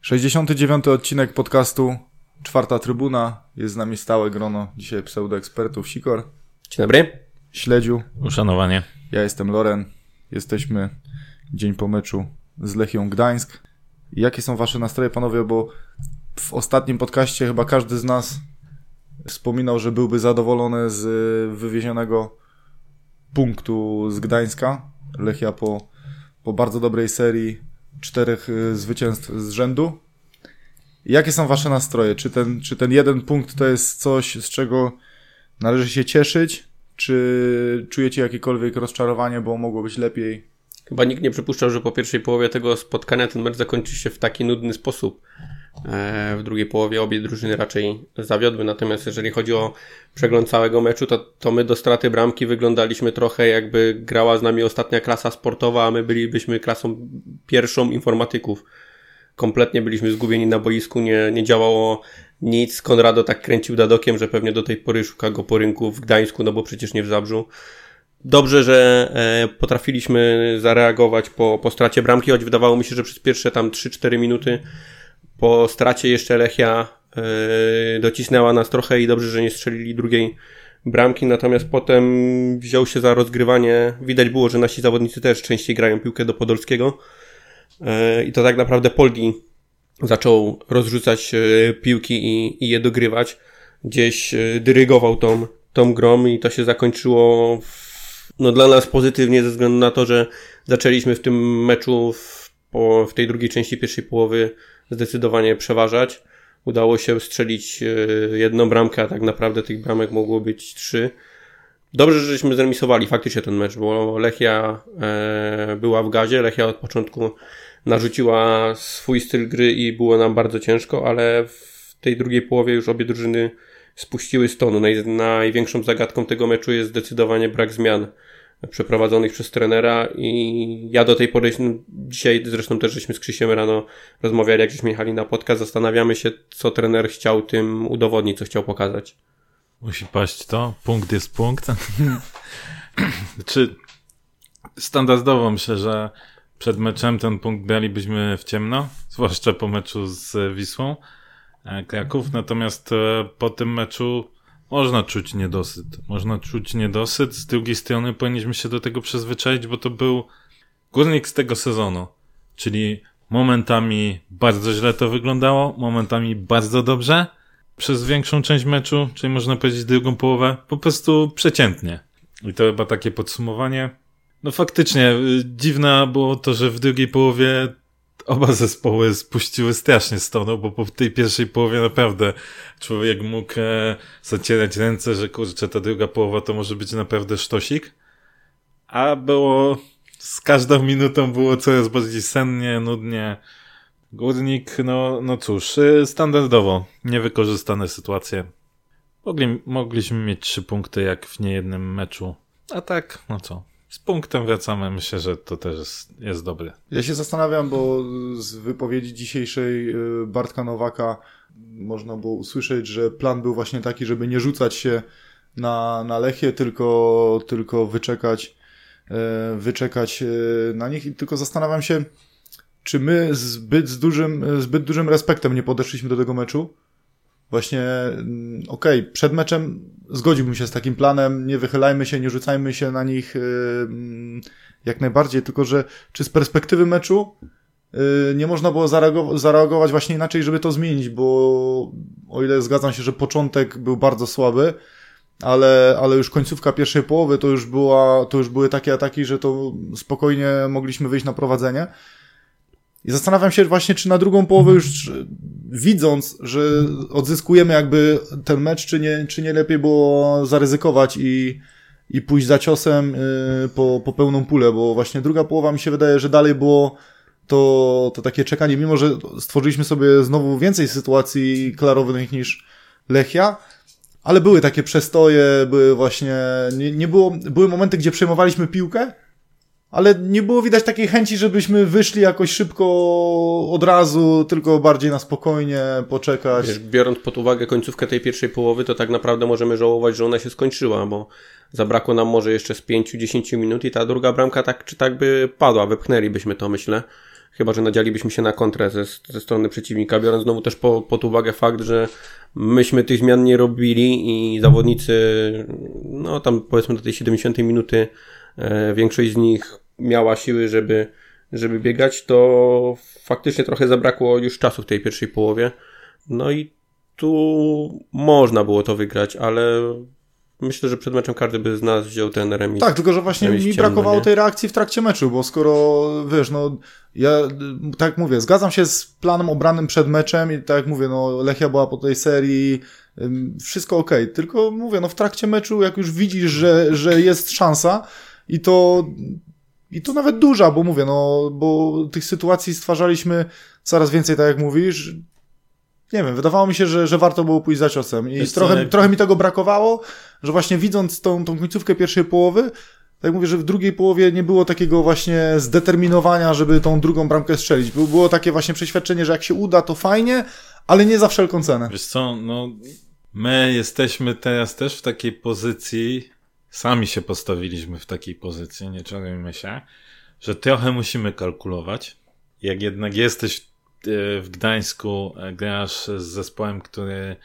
Sześćdziesiąty dziewiąty odcinek podcastu Czwarta Trybuna. Jest z nami stałe grono dzisiaj pseudoekspertów Sikor, Dzień dobry. Śledziu, Uszanowanie. ja jestem Loren. Jesteśmy dzień po meczu z Lechią Gdańsk. Jakie są wasze nastroje, panowie? Bo w ostatnim podcaście chyba każdy z nas wspominał, że byłby zadowolony z y, wywiezionego punktu z Gdańska. Lechia po, po bardzo dobrej serii czterech y, zwycięstw z rzędu. Jakie są wasze nastroje? Czy ten, czy ten jeden punkt to jest coś, z czego należy się cieszyć? Czy czujecie jakiekolwiek rozczarowanie, bo mogło być lepiej? Chyba nikt nie przypuszczał, że po pierwszej połowie tego spotkania ten mecz zakończy się w taki nudny sposób. E, W drugiej połowie obie drużyny raczej zawiodły, natomiast jeżeli chodzi o przegląd całego meczu, to, to my do straty bramki wyglądaliśmy trochę jakby grała z nami ostatnia klasa sportowa, a my bylibyśmy klasą pierwszą informatyków. Kompletnie byliśmy zgubieni na boisku, nie, nie działało nic. Konrado tak kręcił dadokiem, że pewnie do tej pory szuka go po rynku w Gdańsku, no bo przecież nie w Zabrzu. Dobrze, że e, potrafiliśmy zareagować po, po stracie bramki, choć wydawało mi się, że przez pierwsze tam 3-4 minuty po stracie jeszcze Lechia e, docisnęła nas trochę i dobrze, że nie strzelili drugiej bramki, natomiast potem wziął się za rozgrywanie. Widać było, że nasi zawodnicy też częściej grają piłkę do Podolskiego e, i to tak naprawdę Poldi zaczął rozrzucać e, piłki i, i je dogrywać. Gdzieś dyrygował tą, tą grą i to się zakończyło w, no dla nas pozytywnie ze względu na to, że zaczęliśmy w tym meczu w, po, w tej drugiej części pierwszej połowy zdecydowanie przeważać. Udało się strzelić e, jedną bramkę, a tak naprawdę tych bramek mogło być trzy. Dobrze, że żeśmy zremisowali faktycznie ten mecz, bo Lechia e, była w gazie. Lechia od początku narzuciła swój styl gry i było nam bardzo ciężko, ale w tej drugiej połowie już obie drużyny spuściły z tonu. Naj, największą zagadką tego meczu jest zdecydowanie brak zmian przeprowadzonych przez trenera i ja do tej pory, dzisiaj zresztą też żeśmy z Krzysiem rano rozmawiali, jak żeśmy jechali na podcast, zastanawiamy się, co trener chciał tym udowodnić, co chciał pokazać. Musi paść to. Punkt jest punkt. Czy standardowo myślę, że przed meczem ten punkt bralibyśmy w ciemno, zwłaszcza po meczu z Wisłą e, Kraków, natomiast e, po tym meczu można czuć niedosyt. Można czuć niedosyt, z drugiej strony powinniśmy się do tego przyzwyczaić, bo to był górnik z tego sezonu, czyli momentami bardzo źle to wyglądało, momentami bardzo dobrze, przez większą część meczu, czyli można powiedzieć drugą połowę, po prostu przeciętnie. I to chyba takie podsumowanie. No faktycznie, y, dziwne było to, że w drugiej połowie oba zespoły spuściły strasznie z tonu, bo po tej pierwszej połowie naprawdę człowiek mógł e, zacierać ręce, że kurczę, ta druga połowa to może być naprawdę sztosik. A było, z każdą minutą było coraz bardziej sennie, nudnie. Górnik, no, no cóż, y, standardowo niewykorzystane sytuacje. Mogli, mogliśmy mieć trzy punkty jak w niejednym meczu. A tak, no co. Z punktem wracamy. Myślę, że to też jest, jest dobre. Ja się zastanawiam, bo z wypowiedzi dzisiejszej y, Bartka Nowaka można było usłyszeć, że plan był właśnie taki, żeby nie rzucać się na, na Lechię, tylko, tylko wyczekać, y, wyczekać y, na nich i tylko zastanawiam się, czy my zbyt, dużym, zbyt dużym respektem nie podeszliśmy do tego meczu. Właśnie, mm, okej, przed meczem zgodziłbym się z takim planem, nie wychylajmy się, nie rzucajmy się na nich yy, mm, jak najbardziej, tylko że czy z perspektywy meczu yy, nie można było zareagować właśnie inaczej, żeby to zmienić, bo o ile zgadzam się, że początek był bardzo słaby, ale, ale już końcówka pierwszej połowy to już, była, to już były takie ataki, że to spokojnie mogliśmy wyjść na prowadzenie. I zastanawiam się właśnie, czy na drugą połowę już widząc, że odzyskujemy jakby ten mecz, czy nie, czy nie lepiej było zaryzykować i, i pójść za ciosem y, po, po pełną pulę, bo właśnie druga połowa mi się wydaje, że dalej było to, to takie czekanie, mimo że stworzyliśmy sobie znowu więcej sytuacji klarownych niż Lechia, ale były takie przestoje, były właśnie, nie, nie było, były momenty, gdzie przejmowaliśmy piłkę, ale nie było widać takiej chęci, żebyśmy wyszli jakoś szybko od razu, tylko bardziej na spokojnie poczekać. Wiesz, biorąc pod uwagę końcówkę tej pierwszej połowy, to tak naprawdę możemy żałować, że ona się skończyła, bo zabrakło nam może jeszcze z 5-10 minut i ta druga bramka tak czy tak by padła, wypchnęlibyśmy to myślę. Chyba, że nadzialibyśmy się na kontrę ze, ze strony przeciwnika, biorąc znowu też po, pod uwagę fakt, że myśmy tych zmian nie robili i zawodnicy, no tam powiedzmy do tej 70 minuty, większość z nich miała siły, żeby, żeby biegać, to faktycznie trochę zabrakło już czasu w tej pierwszej połowie. No i tu można było to wygrać, ale myślę, że przed meczem każdy by z nas wziął ten remis. Tak, tylko że właśnie mi ciemno, brakowało nie? tej reakcji w trakcie meczu, bo skoro, wiesz, no, ja, tak mówię, zgadzam się z planem obranym przed meczem i tak jak mówię, no, Lechia była po tej serii, wszystko ok, tylko mówię, no, w trakcie meczu, jak już widzisz, że, że jest szansa i to, i to nawet duża, bo mówię, no, bo tych sytuacji stwarzaliśmy coraz więcej, tak jak mówisz, nie wiem, wydawało mi się, że, że warto było pójść za ciosem i trochę, trochę mi tego brakowało, że właśnie widząc tą, tą końcówkę pierwszej połowy, tak mówię, że w drugiej połowie nie było takiego właśnie zdeterminowania, żeby tą drugą bramkę strzelić. Było takie właśnie przeświadczenie, że jak się uda, to fajnie, ale nie za wszelką cenę. Wiesz co, no my jesteśmy teraz też w takiej pozycji, sami się postawiliśmy w takiej pozycji, nie czarujmy się, że trochę musimy kalkulować. Jak jednak jesteś e, w Gdańsku, e, grasz z zespołem, który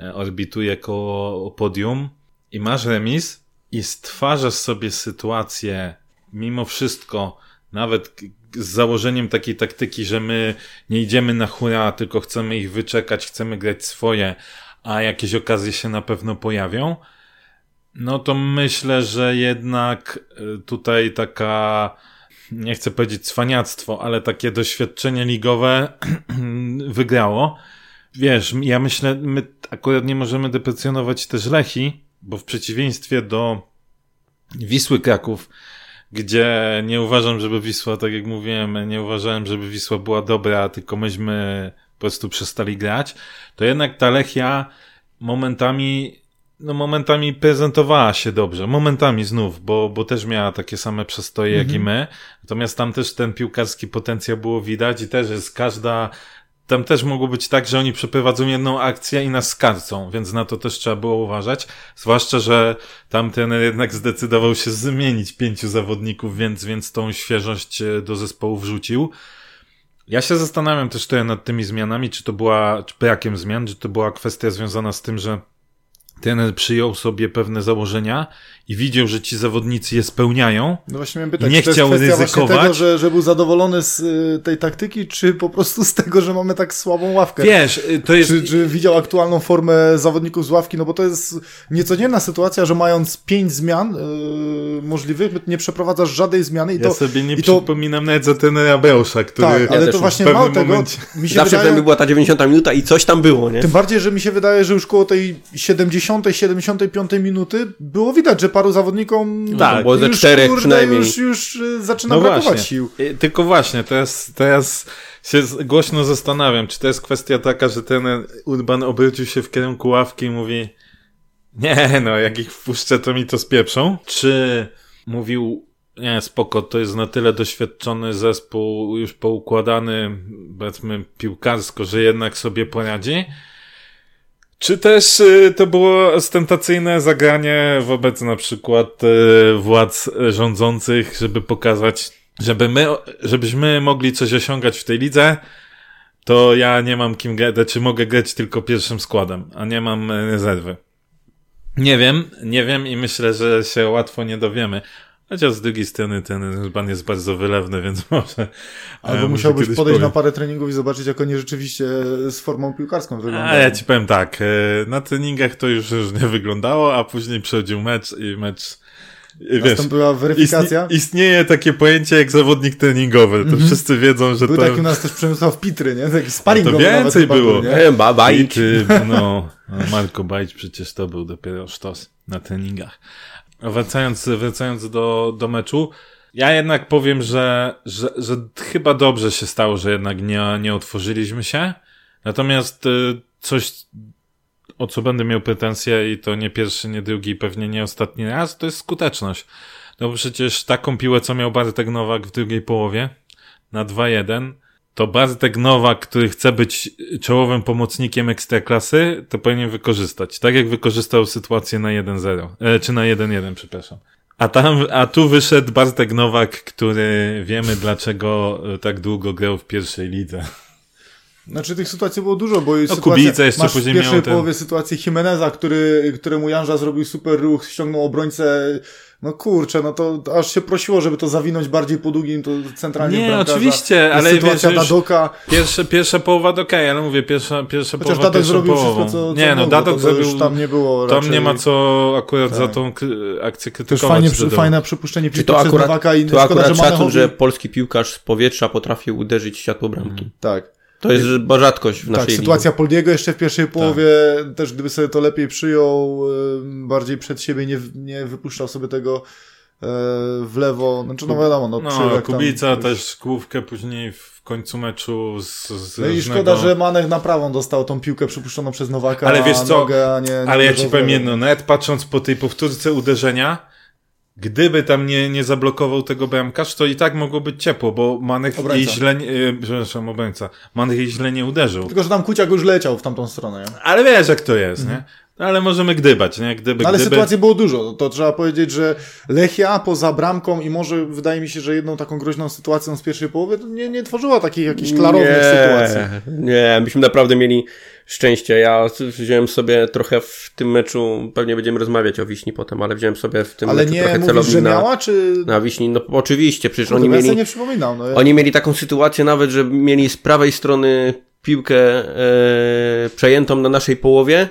e, orbituje koło podium i masz remis i stwarzasz sobie sytuację mimo wszystko, nawet z założeniem takiej taktyki, że my nie idziemy na hura, tylko chcemy ich wyczekać, chcemy grać swoje, a jakieś okazje się na pewno pojawią, no to myślę, że jednak y, tutaj taka, nie chcę powiedzieć cwaniactwo, ale takie doświadczenie ligowe wygrało. Wiesz, ja myślę, my akurat nie możemy deprecjonować też Lechi, bo w przeciwieństwie do Wisły Kraków, gdzie nie uważam, żeby Wisła, tak jak mówiłem, nie uważałem, żeby Wisła była dobra, tylko myśmy po prostu przestali grać, to jednak ta Lechia momentami no momentami prezentowała się dobrze, momentami znów, bo, bo też miała takie same przestoje jak i mhm. my. Natomiast tam też ten piłkarski potencjał było widać i też jest każda tam też mogło być tak, że oni przeprowadzą jedną akcję i nas skarcą, więc na to też trzeba było uważać. Zwłaszcza, że tam jednak zdecydował się zmienić pięciu zawodników, więc, więc tą świeżość e, do zespołu wrzucił. Ja się zastanawiam też tutaj nad tymi zmianami, czy to była, czy brakiem zmian, czy to była kwestia związana z tym, że trener przyjął sobie pewne założenia i widział, że ci zawodnicy je spełniają. No właśnie miałem pytać, nie czy chciał ryzykować. tego, że, że był zadowolony z y, tej taktyki, czy po prostu z tego, że mamy tak słabą ławkę? Wiesz, y, to jest... Czy, czy widział aktualną formę zawodników z ławki? No bo to jest niecodzienna sytuacja, że mając pięć zmian yy, możliwych, nie przeprowadzasz żadnej zmiany. I ja to, sobie nie przypominam to... nawet za ten Abeusza, który... Tak, ale to właśnie mało tego... Momencie... Mi się Zawsze wydaje... była ta 90 minuta i coś tam było, nie? Tym bardziej, że mi się wydaje, że już koło tej 70, 75 minuty było widać, że paru zawodnikom tak, było ze czterech kurde, przynajmniej. Już, już y, zaczyna no brakować właśnie. sił. Tylko właśnie, teraz, teraz się głośno zastanawiam, czy to jest kwestia taka, że ten Urban obrócił się w kierunku ławki i mówi nie no, jak ich wpuszczę, to mi to spieprzą. Czy mówił nie, spoko, to jest na tyle doświadczony zespół, już poukładany, powiedzmy, piłkarsko, że jednak sobie poradzi. Czy też y, to było ostentacyjne zagranie wobec na przykład y, władz rządzących, żeby pokazać, żeby my, żebyśmy mogli coś osiągać w tej lidze, to ja nie mam kim grać, czy mogę grać tylko pierwszym składem, a nie mam y, rezerwy. Nie wiem, nie wiem i myślę, że się łatwo nie dowiemy. Chociaż z drugiej strony ten ban jest bardzo wylewny, więc może. Albo musiałbyś podejść powiem. na parę treningów i zobaczyć, jak oni rzeczywiście z formą piłkarską wyglądają. A ja ci powiem tak, e, na treningach to już nie wyglądało, a później przechodził mecz i mecz. Wiesz, Nastąpiła weryfikacja? Istnie, istnieje takie pojęcie jak zawodnik treningowy. To mm -hmm. wszyscy wiedzą, że Był to... taki u nas też Przemysław Pitry, nie? Taki sparring to więcej było. Był? Bajcz. No, Marko Bajcz przecież to był dopiero sztos na treningach. Wracając, wracając do, do meczu, ja jednak powiem, że, że, że chyba dobrze się stało, że jednak nie, nie otworzyliśmy się. Natomiast y, coś, o co będę miał pretensje i to nie pierwszy, nie drugi, pewnie nie ostatni raz, to jest skuteczność. No bo przecież taką piłę, co miał Bartek Nowak w drugiej połowie na 2-1, to Bartek Nowak, który chce być czołowym pomocnikiem ekstraklasy, to powinien wykorzystać. Tak jak wykorzystał sytuację na 1-0, e, czy na 1-1, przepraszam. A tam, a tu wyszedł Bartek Nowak, który wiemy dlaczego e, tak długo grał w pierwszej lidze. Znaczy tych sytuacji było dużo, bo no, Kubica jeszcze masz w pierwszej ten... połowie sytuacji Jimeneza, który, któremu Janża zrobił super ruch, ściągnął obrońcę no kurczę, no to aż się prosiło, żeby to zawinąć bardziej po długim, to centralnie Nie, oczywiście, ale sytuacja wiesz, Dadoka. Pierwsze, pierwsza połowa do okay, ale mówię, pierwsza, pierwsza Chociaż połowa Dadok zrobił połową. wszystko, co, co Nie, no Dadok to, to zrobił, już tam nie było tam raczej... nie ma co akurat tak. za tą akcję To krytykować. fajnie, wtedy. fajne przypuszczenie piłki to przez akurat, Nowaka i to szkoda, akurat że szacun, że polski piłkarz z powietrza potrafił uderzyć światło bramki. Tak. To jest rzadkość w Tak, naszej sytuacja Poldiego jeszcze w pierwszej połowie, też gdyby sobie to lepiej przyjął, bardziej przed siebie, nie, nie wypuszczał sobie tego y, w lewo, znaczy no wiadomo, no, No, Kubica też główkę później w końcu meczu z, z No i różnego... szkoda, że Manech na prawą dostał tą piłkę przypuszczoną przez Nowaka, Ale wiesz co, nogę, a nie, nie Ale ja ci powiem jedno, nawet patrząc po tej powtórce uderzenia, gdyby tam nie, nie zablokował tego bramkarz, to i tak mogło być ciepło, bo Manek jej Obrońca. źle, nie- e, przepraszam, obrońca, Manek jej źle nie uderzył. Tylko, że tam Kuciak już leciał w tamtą stronę. Nie? Ale wiesz jak to jest, nie? Ale możemy gdybać, nie? Gdyby, No ale gdyby... sytuacji było dużo. To trzeba powiedzieć, że Lechia poza bramką i może wydaje mi się, że jedną taką groźną sytuacją z pierwszej połowy to nie, nie tworzyła takich jakichś klarownych sytuacji. Nie, myśmy naprawdę mieli szczęście. Ja wziąłem sobie trochę w tym meczu, pewnie będziemy rozmawiać o Wiśni potem, ale wziąłem sobie w tym Ale meczu nie trochę mówisz, celownik że na, miała, czy... na Wiśni. No oczywiście, przecież Kurde, oni ja sobie mieli, nie przypominam. No, ja... oni mieli taką sytuację nawet, że mieli z prawej strony piłkę e, przejętą na naszej połowie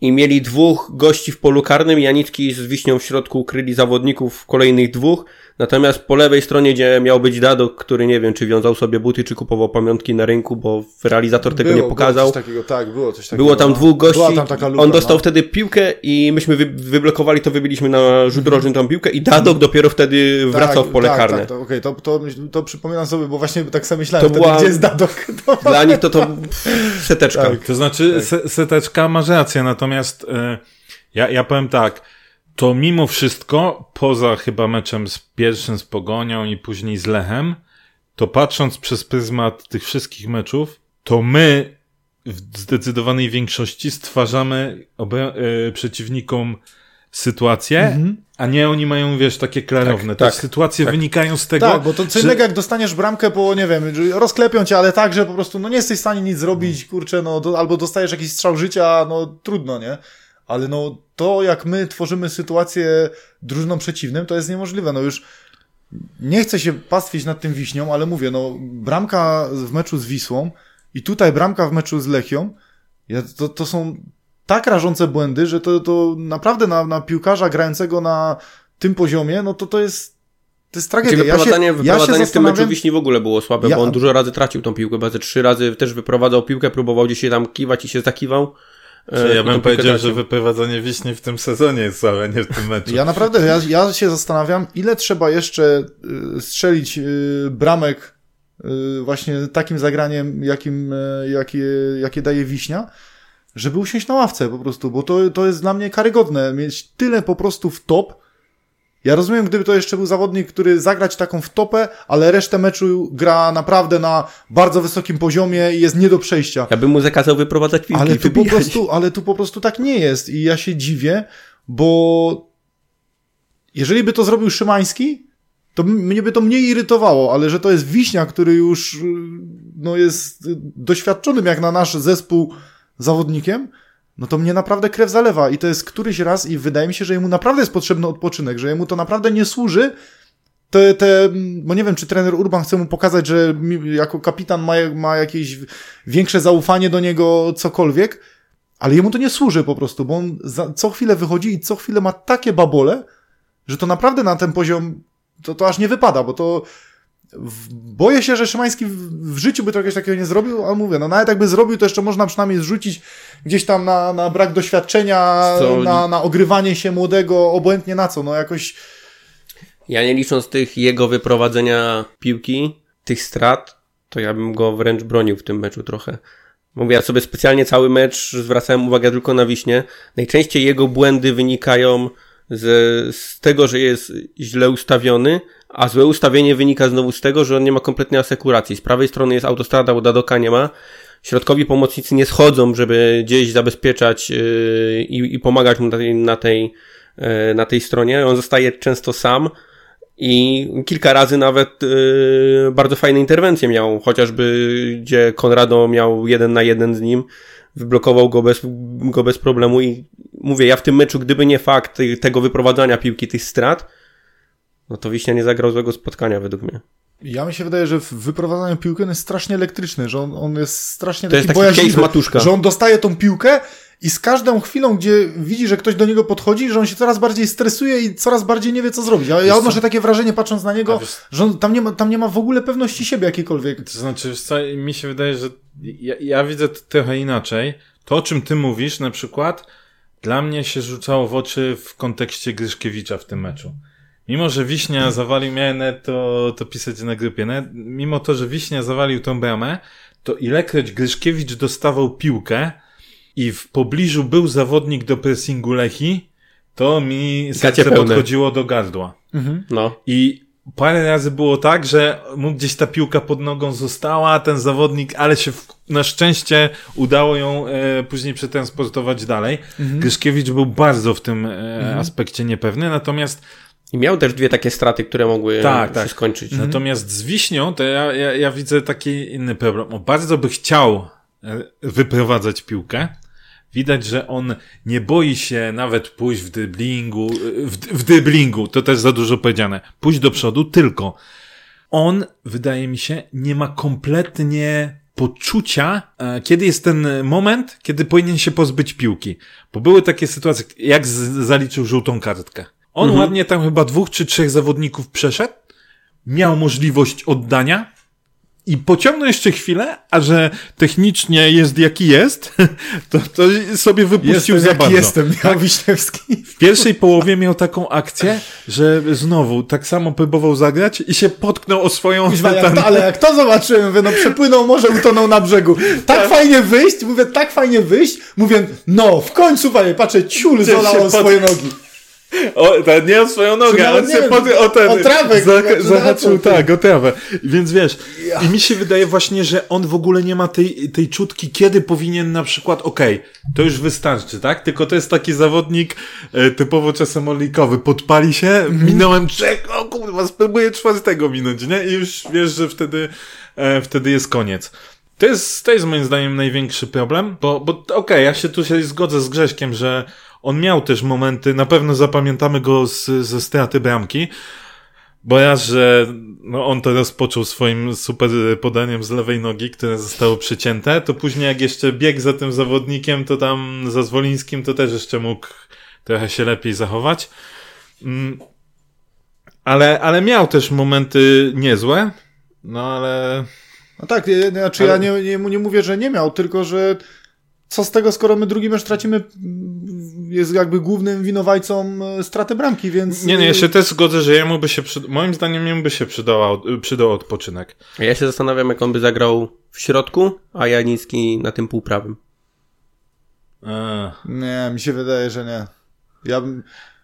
i mieli dwóch gości w polu karnym. Janicki z Wiśnią w środku ukryli zawodników kolejnych dwóch. Natomiast po lewej stronie, gdzie miał być Dadok, który nie wiem, czy wiązał sobie buty, czy kupował pamiątki na rynku, bo realizator tego było, nie pokazał. Było coś takiego, tak, było coś takiego. Było tam no. dwóch gości, Była tam taka luka, on dostał no. wtedy piłkę i myśmy wy, wyblokowali to, wybiliśmy na rzut rożny tą piłkę i Dadok dopiero wtedy wracał w pole tak, karne. Tak, to, okej, to, to, to przypominam sobie, bo właśnie tak sobie myślałem, To wtedy, była- gdzie jest Dadok. To... Dla nich to to pff, seteczka. Tak. To znaczy, se, seteczka masz rację, natomiast e, ja, ja powiem tak, to mimo wszystko, poza chyba meczem z pierwszym z Pogonią i później z Lechem, to patrząc przez pryzmat tych wszystkich meczów, to my w zdecydowanej większości stwarzamy e, przeciwnikom sytuacje, a nie oni mają, wiesz, takie klarowne. Tak, Te tak, sytuacje tak. wynikają z tego, Tak, bo to co że- innego jak dostaniesz bramkę po, nie wiem, że rozklepią cię, ale tak, że po prostu no nie jesteś w stanie nic zrobić, kurczę, no do, albo dostajesz jakiś strzał życia, no trudno, nie? Ale no to jak my tworzymy sytuację drużynom przeciwnym, to jest niemożliwe, no już nie chcę się pastwić nad tym Wiśnią, ale mówię, no bramka w meczu z Wisłą i tutaj bramka w meczu z Lechią, ja, to, to są tak rażące błędy, że to, to naprawdę na, na piłkarza grającego na tym poziomie, no to to jest to jest Czyli tragedia. Ja się, wyprowadzanie, ja się wyprowadzanie w tym meczu Wiśni w ogóle było słabe, Ja- bo on dużo razy tracił tą piłkę, bo ze trzy razy też wyprowadzał piłkę, próbował gdzieś się tam kiwać i się zakiwał. E, ja tą bym powiedział, że wyprowadzenie wiśni w tym sezonie jest całe, nie w tym meczu. ja naprawdę, ja, ja się zastanawiam, ile trzeba jeszcze y, strzelić y, bramek y, właśnie takim zagraniem, jakim, y, jakie, jakie daje Wiśnia, żeby usiąść na ławce po prostu, bo to, to jest dla mnie karygodne, mieć tyle po prostu w top. Ja rozumiem, gdyby to jeszcze był zawodnik, który zagrać taką w topę, ale resztę meczu gra naprawdę na bardzo wysokim poziomie i jest nie do przejścia. Ja bym mu zakazał wyprowadzać piłki Ale tu, po prostu, ale tu po prostu tak nie jest i ja się dziwię, bo jeżeli by to zrobił Szymański, to mnie by to mniej irytowało, ale że to jest Wiśnia, który już y, no, jest y, doświadczonym jak na nasz zespół zawodnikiem, no to mnie naprawdę krew zalewa i to jest któryś raz i wydaje mi się, że jemu naprawdę jest potrzebny odpoczynek, że jemu to naprawdę nie służy, te, te, bo nie wiem, czy trener Urban chce mu pokazać, że jako kapitan ma, ma jakieś większe zaufanie do niego, cokolwiek, ale jemu to nie służy po prostu, bo on za, co chwilę wychodzi i co chwilę ma takie babole, że to naprawdę na ten poziom to, to aż nie wypada, bo to boję się, że Szymański w, życiu by czegoś takiego nie zrobił, ale mówię, no nawet jakby zrobił, to jeszcze można przynajmniej zrzucić gdzieś tam na, na brak doświadczenia, Co- na, na ogrywanie się młodego, obojętnie na co, no jakoś Ja nie licząc tych jego wyprowadzenia piłki, tych strat, to ja bym go wręcz bronił w tym meczu trochę. Mówię, ja sobie specjalnie cały mecz zwracałem uwagę tylko na Wiśnie. Najczęściej jego błędy wynikają z, z tego, że jest źle ustawiony, a złe ustawienie wynika znowu z tego, że on nie ma kompletnej asekuracji. Z prawej strony jest autostrada, bo Dadoka nie ma. Środkowi pomocnicy nie schodzą, żeby gdzieś zabezpieczać yy, i, i pomagać mu na tej, na tej, yy, na tej stronie. On zostaje często sam i kilka razy nawet yy, bardzo fajne interwencje miał, chociażby gdzie Konrado miał jeden na jeden z nim, wyblokował go bez, go bez problemu i mówię, ja w tym meczu, gdyby nie fakt tego wyprowadzania piłki, tych strat, no to Wiśnia nie zagrał złego spotkania według mnie. Ja mi się wydaje, że w wyprowadzaniu piłki on jest strasznie elektryczny, że on, on jest strasznie to taki, jest taki case matuszka. że on dostaje tą piłkę i z każdą chwilą, gdzie widzi, że ktoś do niego podchodzi, że on się coraz bardziej stresuje i coraz bardziej nie wie, co zrobić. Ja, ja odnoszę takie wrażenie, patrząc na niego, wiesz, że on, tam, nie ma, tam nie ma w ogóle pewności siebie jakiejkolwiek. To znaczy, co, mi się wydaje, że ja, ja widzę to trochę inaczej. To, o czym ty mówisz, na przykład, dla mnie się rzucało w oczy w kontekście Gryszkiewicza w tym meczu. Mimo, że Wiśnia zawalił, miałem to, to pisać na grupie, nawet mimo to, że Wiśnia zawalił tą bramę, to ilekroć Gryszkiewicz dostawał piłkę i w pobliżu był zawodnik do pressingu Lechi, to mi serce podchodziło do gardła. Mhm. No. I parę razy było tak, że mu gdzieś ta piłka pod nogą została, ten zawodnik, ale się w, na szczęście udało ją e, później przetransportować dalej. Mhm. Gryszkiewicz był bardzo w tym e, mhm. aspekcie niepewny, natomiast i miał też dwie takie straty, które mogły tak, się tak. skończyć. Mhm. Natomiast z Wiśnią to ja, ja, ja widzę taki inny problem. On bardzo by chciał e, wyprowadzać piłkę. Widać, że on nie boi się nawet pójść w driblingu, w, w driblingu, to też za dużo powiedziane, pójść do przodu, tylko on, wydaje mi się, nie ma kompletnie poczucia, e, kiedy jest ten moment, kiedy powinien się pozbyć piłki. Bo były takie sytuacje, jak zaliczył żółtą kartkę. On mhm. ładnie tam chyba dwóch czy trzech zawodników przeszedł, miał możliwość oddania i pociągnął jeszcze chwilę, a że technicznie jest jaki jest, to, to sobie wypuścił jestem za bardzo. jestem, miał tak? Wiśniewski. W pierwszej połowie miał taką akcję, że znowu tak samo próbował zagrać i się potknął o swoją... Kuźwa, jak to, ale jak to zobaczyłem, mówię, no przepłynął może, utonął na brzegu. Tak, tak. fajnie wyjść, mówię, tak fajnie wyjść, mówię, no, w końcu fajnie, patrzę, ciul zolał swoje nogi. O, nie o swoją nogę, on się pod, o ten... O trawę. Za, zahaczył, tak, o trawę. Więc wiesz, ja. i mi się wydaje właśnie, że on w ogóle nie ma tej, tej czutki, kiedy powinien na przykład, okej, okay, to już wystarczy, tak? Tylko to jest taki zawodnik e, typowo czasem olikowy. Podpali się, mm. minąłem trzech, o kurwa, spróbuję czwartego minąć, nie? I już wiesz, że wtedy, e, wtedy jest koniec. To jest, to jest moim zdaniem największy problem, bo, bo okej, okay, ja się tu się zgodzę z Grześkiem, że on miał też momenty, na pewno zapamiętamy go z, ze straty bramki, bo ja, że no on to rozpoczął swoim super podaniem z lewej nogi, które zostało przycięte, to później jak jeszcze biegł za tym zawodnikiem, to tam za Zwolińskim to też jeszcze mógł trochę się lepiej zachować. Mm. Ale, ale miał też momenty niezłe, no ale... No tak, znaczy ale... ja nie, nie, nie mówię, że nie miał, tylko że co z tego, skoro my drugi mecz tracimy, jest jakby głównym winowajcą e, straty bramki, więc... Nie, nie, ja się też zgodzę, że jemu by się, przy... moim zdaniem jemu by się przydał, przydał odpoczynek. Ja się zastanawiam, jak on by zagrał w środku, a Janicki na tym półprawym. A. Nie, mi się wydaje, że nie. Ja bym...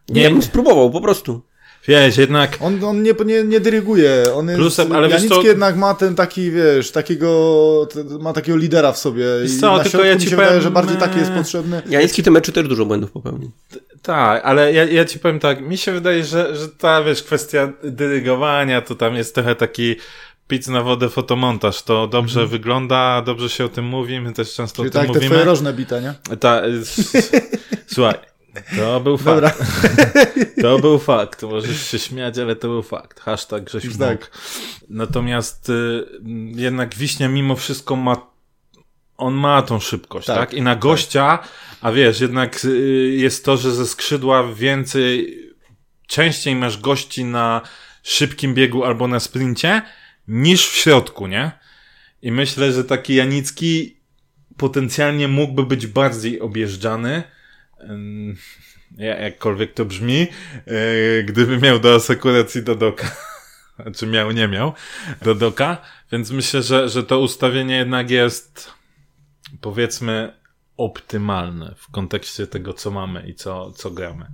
Nie, ja bym spróbował, po prostu. Wiesz, jednak... On, on nie, nie, nie dyryguje, on jest... Plusem, ale Janicki to... jednak ma ten taki, wiesz, takiego, ma takiego lidera w sobie. Wiesz co, tylko ja ci powiem... Wydaje, że bardziej taki jest potrzebny. Janicki w tym meczu też dużo błędów popełnił. Tak, ale ja, ja ci powiem tak, mi się wydaje, że, że ta, wiesz, kwestia dyrygowania, to tam jest trochę taki pic na wodę fotomontaż. To dobrze mm. wygląda, dobrze się o tym mówi, my też często Czyli o tym tak, mówimy. te twoje rożne bite, nie? Ta, słuchaj, to był Dobra. fakt. To był fakt. Możesz się śmiać, ale to był fakt. Hashtag Grzesiu tak. Natomiast y, jednak Wiśnia mimo wszystko ma on ma tą szybkość, tak? tak? I na tak. gościa, tak. a wiesz, jednak y, jest to, że ze skrzydła więcej, częściej masz gości na szybkim biegu albo na sprincie, niż w środku, nie? I myślę, że taki Janicki potencjalnie mógłby być bardziej objeżdżany, jakkolwiek to brzmi, e, gdyby miał do asekuracji Dodoka. Znaczy miał, nie miał Dodoka, więc myślę, że, że to ustawienie jednak jest powiedzmy optymalne w kontekście tego, co mamy i co, co gramy.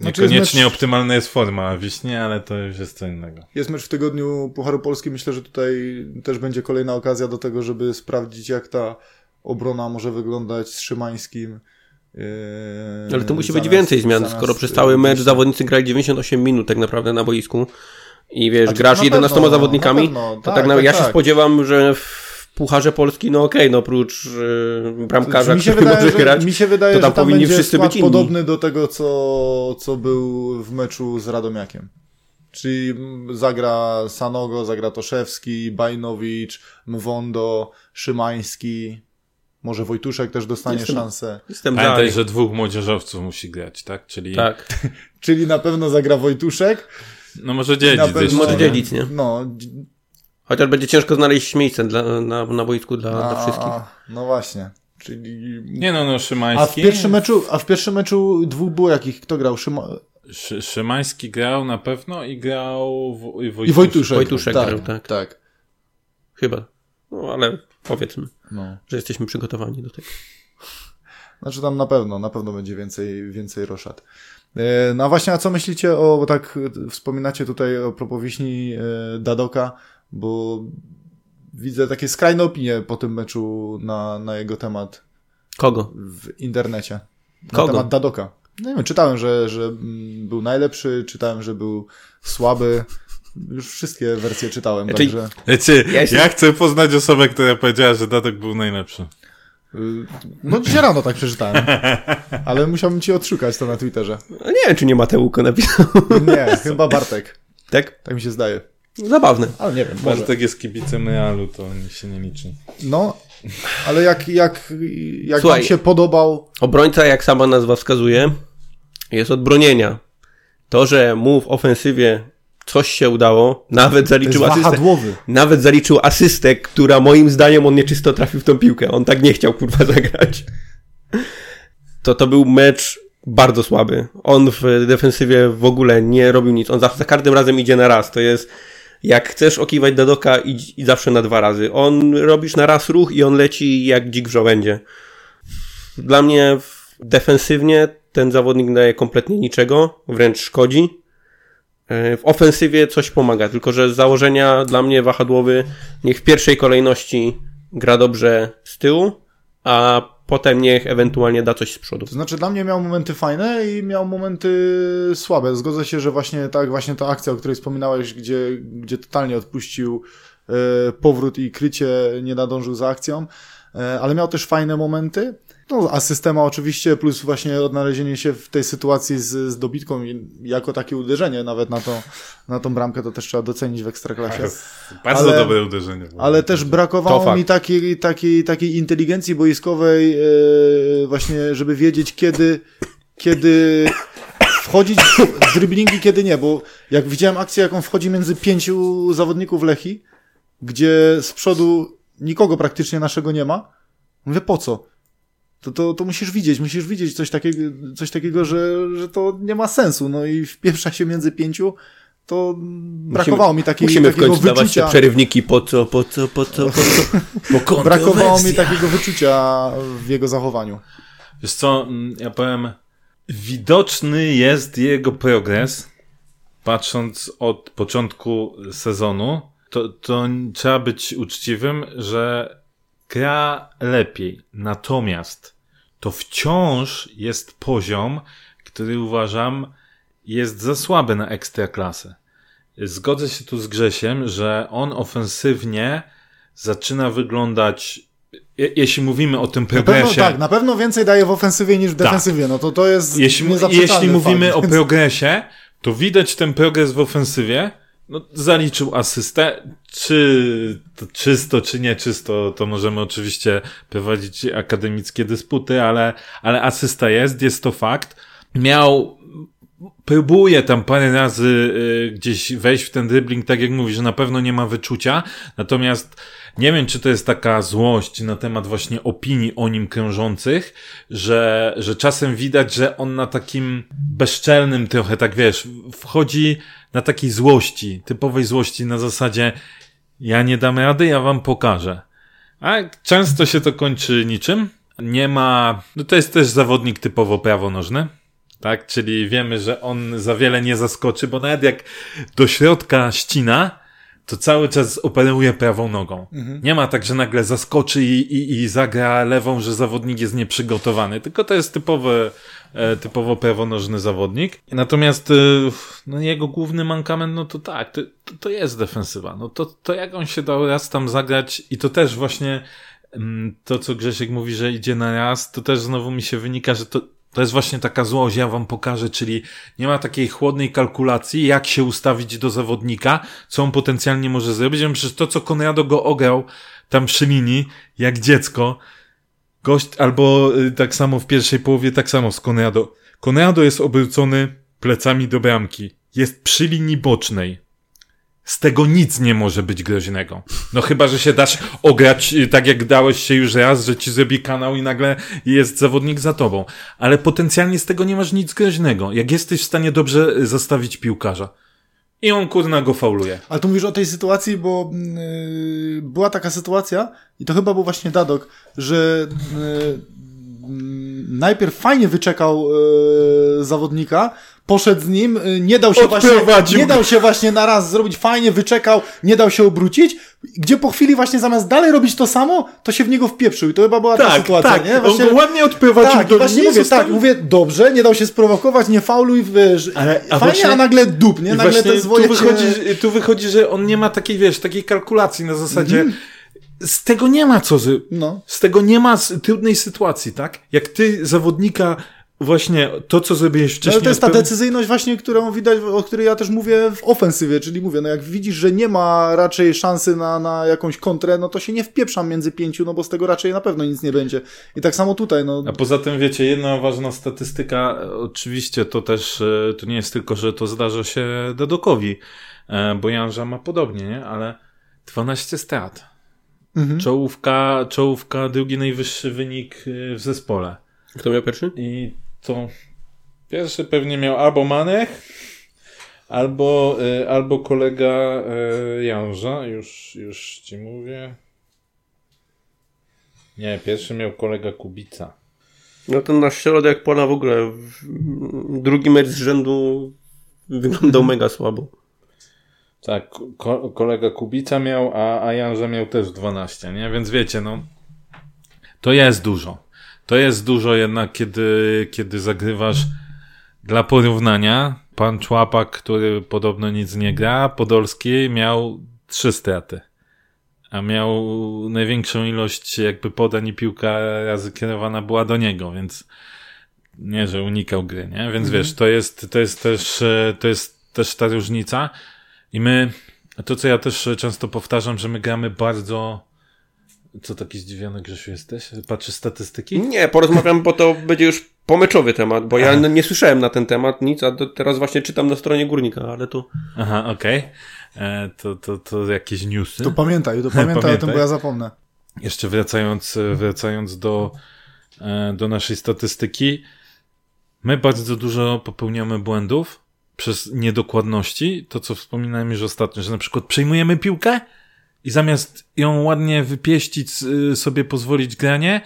Znaczy Niekoniecznie mecz- optymalna jest forma Wiśnie, ale to już jest co innego. Jest mecz w tygodniu Pucharu Polski. Myślę, że tutaj też będzie kolejna okazja do tego, żeby sprawdzić, jak ta obrona może wyglądać z Szymańskim. Yy, Ale to musi być zamiast- więcej zmian, zamiast, skoro przez yy, cały mecz zawodnicy grali 98 minut tak naprawdę na boisku i wiesz, to grasz na 11 pewno, zawodnikami, na pewno. to Tak, tak, na, tak, ja się tak. spodziewam, że w Pucharze Polski, no okej, no oprócz yy, bramkarza, mi się który wydaje, może że, grać, mi się wydaje, to tam że tam powinni wszyscy być inni. podobny do tego, co, co był w meczu z Radomiakiem. Czyli zagra Sanogo, zagra Toszewski, Bajnowicz, Mwondo, Szymański, może Wojtuszek też dostanie Jestem- szansę. jestem Pamiętaj, że dwóch młodzieżowców musi grać, tak? Czyli Tak, Czyli na pewno zagra Wojtuszek. no może Na dzielić pewno- może nie? dzielić, nie? No, Chociaż będzie ciężko znaleźć miejsce dla, na, na boisku dla, dla a, wszystkich. a, no właśnie. Czyli... Nie no, no A w Szymański. pierwszym meczu, a w pierwszym meczu dwóch było jakich? Kto grał? Szyma... Szy, Szymański grał na pewno i grał w, i Wojtuszek. I Wojtuszek. Wojtuszek tak, grał, tak. tak. Chyba. No ale powiedzmy, No. że jesteśmy przygotowani do tego. Znaczy tam na pewno, na pewno będzie więcej, więcej roszad. E, No a właśnie, a co myślicie o, bo tak e, wspominacie tutaj o propos wiśni e, Dadoka, bo widzę takie skrajne opinie po tym meczu na, na jego temat Kogo? w internecie. Na Kogo? temat Dadoka. No nie wiem, czytałem, że, że mm, był najlepszy, czytałem, że był słaby. Już wszystkie wersje czytałem, Znaczy- także... Wiecie, Ja ja, jestem- chcę poznać osobę, która powiedziała, że Datek był najlepszy. y, No dzisiaj rano tak przeczytałem. Ale musiałbym ci odszukać to na Twitterze. No, nie wiem, czy nie Mateuko napisał. Nie, chyba Bartek. tak? Tak mi się zdaje. Zabawne. Ale nie wiem, może. Bartek jest kibicem Realu, to się nie liczy. No, ale jak, jak, jak Słuchaj. się podobał... Obrońca, jak sama nazwa wskazuje, jest od bronienia. To, że mu w ofensywie coś się udało, nawet zaliczył asystę. Nawet zaliczył asystę, która moim zdaniem on nieczysto trafił w tą piłkę. On tak nie chciał kurwa zagrać. To to był mecz bardzo słaby. On w defensywie w ogóle nie robił nic. On za, za każdym razem idzie na raz. To jest jak chcesz okiwać Dadoka idź, i zawsze na dwa razy. On robisz na raz ruch i on leci jak dzik w żołędzie. Dla mnie defensywnie ten zawodnik daje kompletnie niczego, wręcz szkodzi. E, W ofensywie coś pomaga, tylko że z założenia dla mnie wahadłowy niech w pierwszej kolejności gra dobrze z tyłu, a potem niech ewentualnie da coś z przodu. To znaczy dla mnie miał momenty fajne i miał momenty słabe. Zgodzę się, że właśnie tak, właśnie ta akcja, o której wspominałeś, gdzie, gdzie totalnie odpuścił e, powrót i krycie, nie nadążył za akcją, e, ale miał też fajne momenty. No, a systema oczywiście, plus właśnie odnalezienie się w tej sytuacji z, z dobitką i jako takie uderzenie nawet na, to, na tą bramkę, to też trzeba docenić w Ekstraklasie. Bardzo Ale- dobre uderzenie. Ale też brakowało mi takiej, takiej, takiej inteligencji boiskowej, e, właśnie, żeby wiedzieć, kiedy, kiedy wchodzić w driblingi, kiedy nie, bo jak widziałem akcję, jaką wchodzi między pięciu zawodników Lechi, gdzie z przodu nikogo praktycznie naszego nie ma, mówię, po co? To, to, to musisz widzieć, musisz widzieć coś takiego, coś takiego że, że to nie ma sensu. No i wpieprza się między pięciu, to brakowało mi takiej, Musimy w takiego końcu dawać te wyczucia. przerywniki po co, po co, po co, po co. Bo Brakowało mi takiego wyczucia w jego zachowaniu. Wiesz co, mm, ja powiem, widoczny jest jego progres, patrząc od początku sezonu, to, to trzeba być uczciwym, że gra lepiej. Natomiast to wciąż jest poziom, który uważam jest za słaby na ekstraklasę. Zgodzę się tu z Grzesiem, że on ofensywnie zaczyna wyglądać, je- jeśli mówimy o tym Na pewno, progresie, tak, na pewno więcej daje w ofensywie niż w defensywie. No to to jest jeśli, jeśli mówimy fakt, o progresie, to widać ten progres w ofensywie. No, zaliczył asystę. Czy to czysto, czy nieczysto, to możemy oczywiście prowadzić akademickie dysputy, ale, ale asysta jest, jest to fakt. Miał, próbuje tam parę razy y, gdzieś wejść w ten dribbling, tak jak mówisz, na pewno nie ma wyczucia. Natomiast nie wiem, czy to jest taka złość na temat właśnie opinii o nim krążących, że, że czasem widać, że on na takim bezczelnym trochę, tak wiesz, wchodzi na takiej złości, typowej złości na zasadzie ja nie dam rady, ja wam pokażę. A często się to kończy niczym. Nie ma, no to jest też zawodnik typowo prawonożny. tak? Czyli wiemy, że on za wiele nie zaskoczy, bo nawet jak do środka ścina, to cały czas operuje prawą nogą. Mhm. Nie ma tak, że nagle zaskoczy i, i, i zagra lewą, że zawodnik jest nieprzygotowany, tylko to jest typowy, e, typowo prawonożny zawodnik. Natomiast e, no, jego główny mankament, no to tak, to, to, to jest defensywa. No to, to jak on się dał raz tam zagrać i to też właśnie mm, to, co Grzesiek mówi, że idzie na raz, to też znowu mi się wynika, że to, to jest właśnie taka złość, ja wam pokażę, czyli nie ma takiej chłodnej kalkulacji, jak się ustawić do zawodnika, co on potencjalnie może zrobić. Ja Przecież to, co Konrado go ograł tam przy linii, jak dziecko, gość, albo y, tak samo w pierwszej połowie, tak samo z Konrado. Konrado jest obrócony plecami do bramki. Jest przy linii bocznej. Z tego nic nie może być groźnego. No chyba, że się dasz ograć y, tak jak dałeś się już raz, że ci zrobi kanał i nagle jest zawodnik za tobą. Ale potencjalnie z tego nie masz nic groźnego. Jak jesteś w stanie dobrze y, zastawić piłkarza. I on kurna go fauluje. Ale tu mówisz o tej sytuacji, bo yy, była taka sytuacja i to chyba był właśnie Dadok, że yy, najpierw fajnie wyczekał yy, zawodnika, poszedł z nim, yy, nie dał się właśnie, nie dał się właśnie na raz zrobić fajnie, wyczekał, nie dał się obrócić, gdzie po chwili właśnie zamiast dalej robić to samo, to się w niego wpieprzył i to chyba była ta Tak, sytuacja, tak. nie? On go ładnie odprowadził tak, do właśnie mówię, tak, mówię, dobrze, nie dał się sprowokować, nie fauluj, wiesz, Ale- a fajnie, właśnie- a nagle dup, nie? Nagle właśnie te zwoje tu się- wychodzi, tu wychodzi, że on nie ma takiej, wiesz, takiej kalkulacji na zasadzie, Mhm. z tego nie ma co, z, No. z tego nie ma trudnej sytuacji, tak? Jak ty zawodnika, właśnie to, co zrobiłeś No, wcześniej. ale to jest ta decyzyjność właśnie, którą widać, o której ja też mówię w ofensywie, czyli mówię, no jak widzisz, że nie ma raczej szansy na, na jakąś kontrę, no to się nie wpieprzam między pięciu, no bo z tego raczej na pewno nic nie będzie. I tak samo tutaj, no. A poza tym, wiecie, jedna ważna statystyka, oczywiście to też, e, to nie jest tylko, że to zdarza się Dadokowi, e, bo Janża ma podobnie, nie? Ale 12 strat. Mhm. Czołówka, czołówka, drugi najwyższy wynik e, w zespole. Kto miał pierwszy? I to pierwszy pewnie miał albo Manech, albo, y, albo kolega y, Janża, już, już ci mówię. Nie, pierwszy miał kolega Kubica. No ten nasz środek pola w ogóle w- drugi mecz z rzędu wyglądał mega słabo. Tak, ko- kolega Kubica miał, a, a Janża miał też 12, nie? Więc wiecie, no, to jest dużo. To jest dużo jednak, kiedy, kiedy zagrywasz dla porównania. Pan Człapak, który podobno nic nie gra, Podolski miał trzy straty. A miał największą ilość jakby podań i piłka razy kierowana była do niego, więc nie, że unikał gry, nie? Więc wiesz, to jest, to jest też, to jest też ta różnica. I my, to co ja też często powtarzam, że my gramy bardzo. Co taki zdziwiony Grzesiu jesteś? Patrzysz statystyki? Nie, porozmawiam, bo to będzie już pomeczowy temat, bo ja n- nie słyszałem na ten temat nic, a do, teraz właśnie czytam na stronie górnika, ale tu Aha, okej. E, To, to, to jakieś newsy. To pamiętaj, to pamiętaj o tym, Pamiętaj. bo ja zapomnę. Jeszcze wracając, e, wracając do, e, do naszej statystyki, my bardzo dużo popełniamy błędów przez niedokładności, to co wspominałem już ostatnio, że na przykład przejmujemy piłkę i zamiast ją ładnie wypieścić, y, sobie pozwolić granie,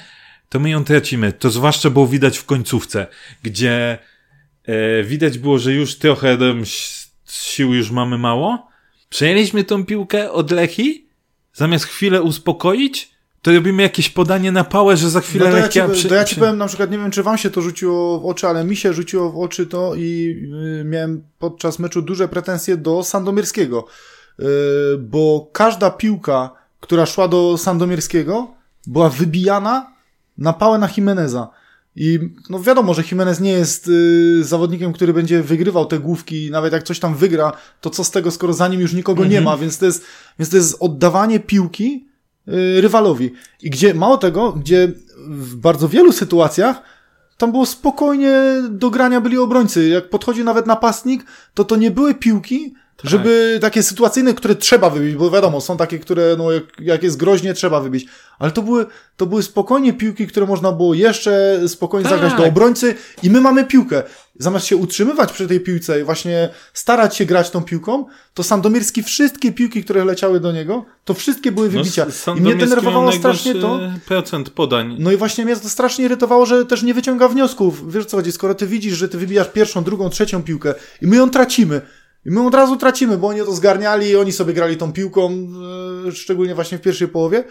to my ją tracimy. To zwłaszcza było widać w końcówce, gdzie e, widać było, że już trochę sił już mamy mało. Przejęliśmy tą piłkę od Lechi, zamiast chwilę uspokoić, to robimy jakieś podanie na pałę, że za chwilę No to, ja ci, przy- to ja ci powiem na przykład, nie wiem czy wam się to rzuciło w oczy, ale mi się rzuciło w oczy to i y, miałem podczas meczu duże pretensje do Sandomierskiego, bo każda piłka, która szła do Sandomierskiego była wybijana na pałę na Jimeneza. I no wiadomo, że Jimenez nie jest y, zawodnikiem, który będzie wygrywał te główki, nawet jak coś tam wygra, to co z tego, skoro za nim już nikogo nie ma, więc to jest, więc to jest oddawanie piłki y, rywalowi. I gdzie, mało tego, gdzie w bardzo wielu sytuacjach tam było spokojnie do grania byli obrońcy. Jak podchodzi nawet napastnik, to to nie były piłki, Tak. Żeby takie sytuacyjne, które trzeba wybić, bo wiadomo, są takie, które no, jak, jak jest groźnie, trzeba wybić. Ale to były, to były spokojnie piłki, które można było jeszcze spokojnie tak. zagrać do obrońcy i my mamy piłkę. Zamiast się utrzymywać przy tej piłce i właśnie starać się grać tą piłką, to Sandomierski wszystkie piłki, które leciały do niego, to wszystkie były no, wybicia. No, I mnie denerwowało strasznie to. procent podań. No i właśnie mnie to strasznie irytowało, że też nie wyciąga wniosków. Wiesz co chodzi, skoro ty widzisz, że ty wybijasz pierwszą, drugą, trzecią piłkę i my ją tracimy, i my od razu tracimy, bo oni to zgarniali oni sobie grali tą piłką, yy, szczególnie właśnie w pierwszej połowie.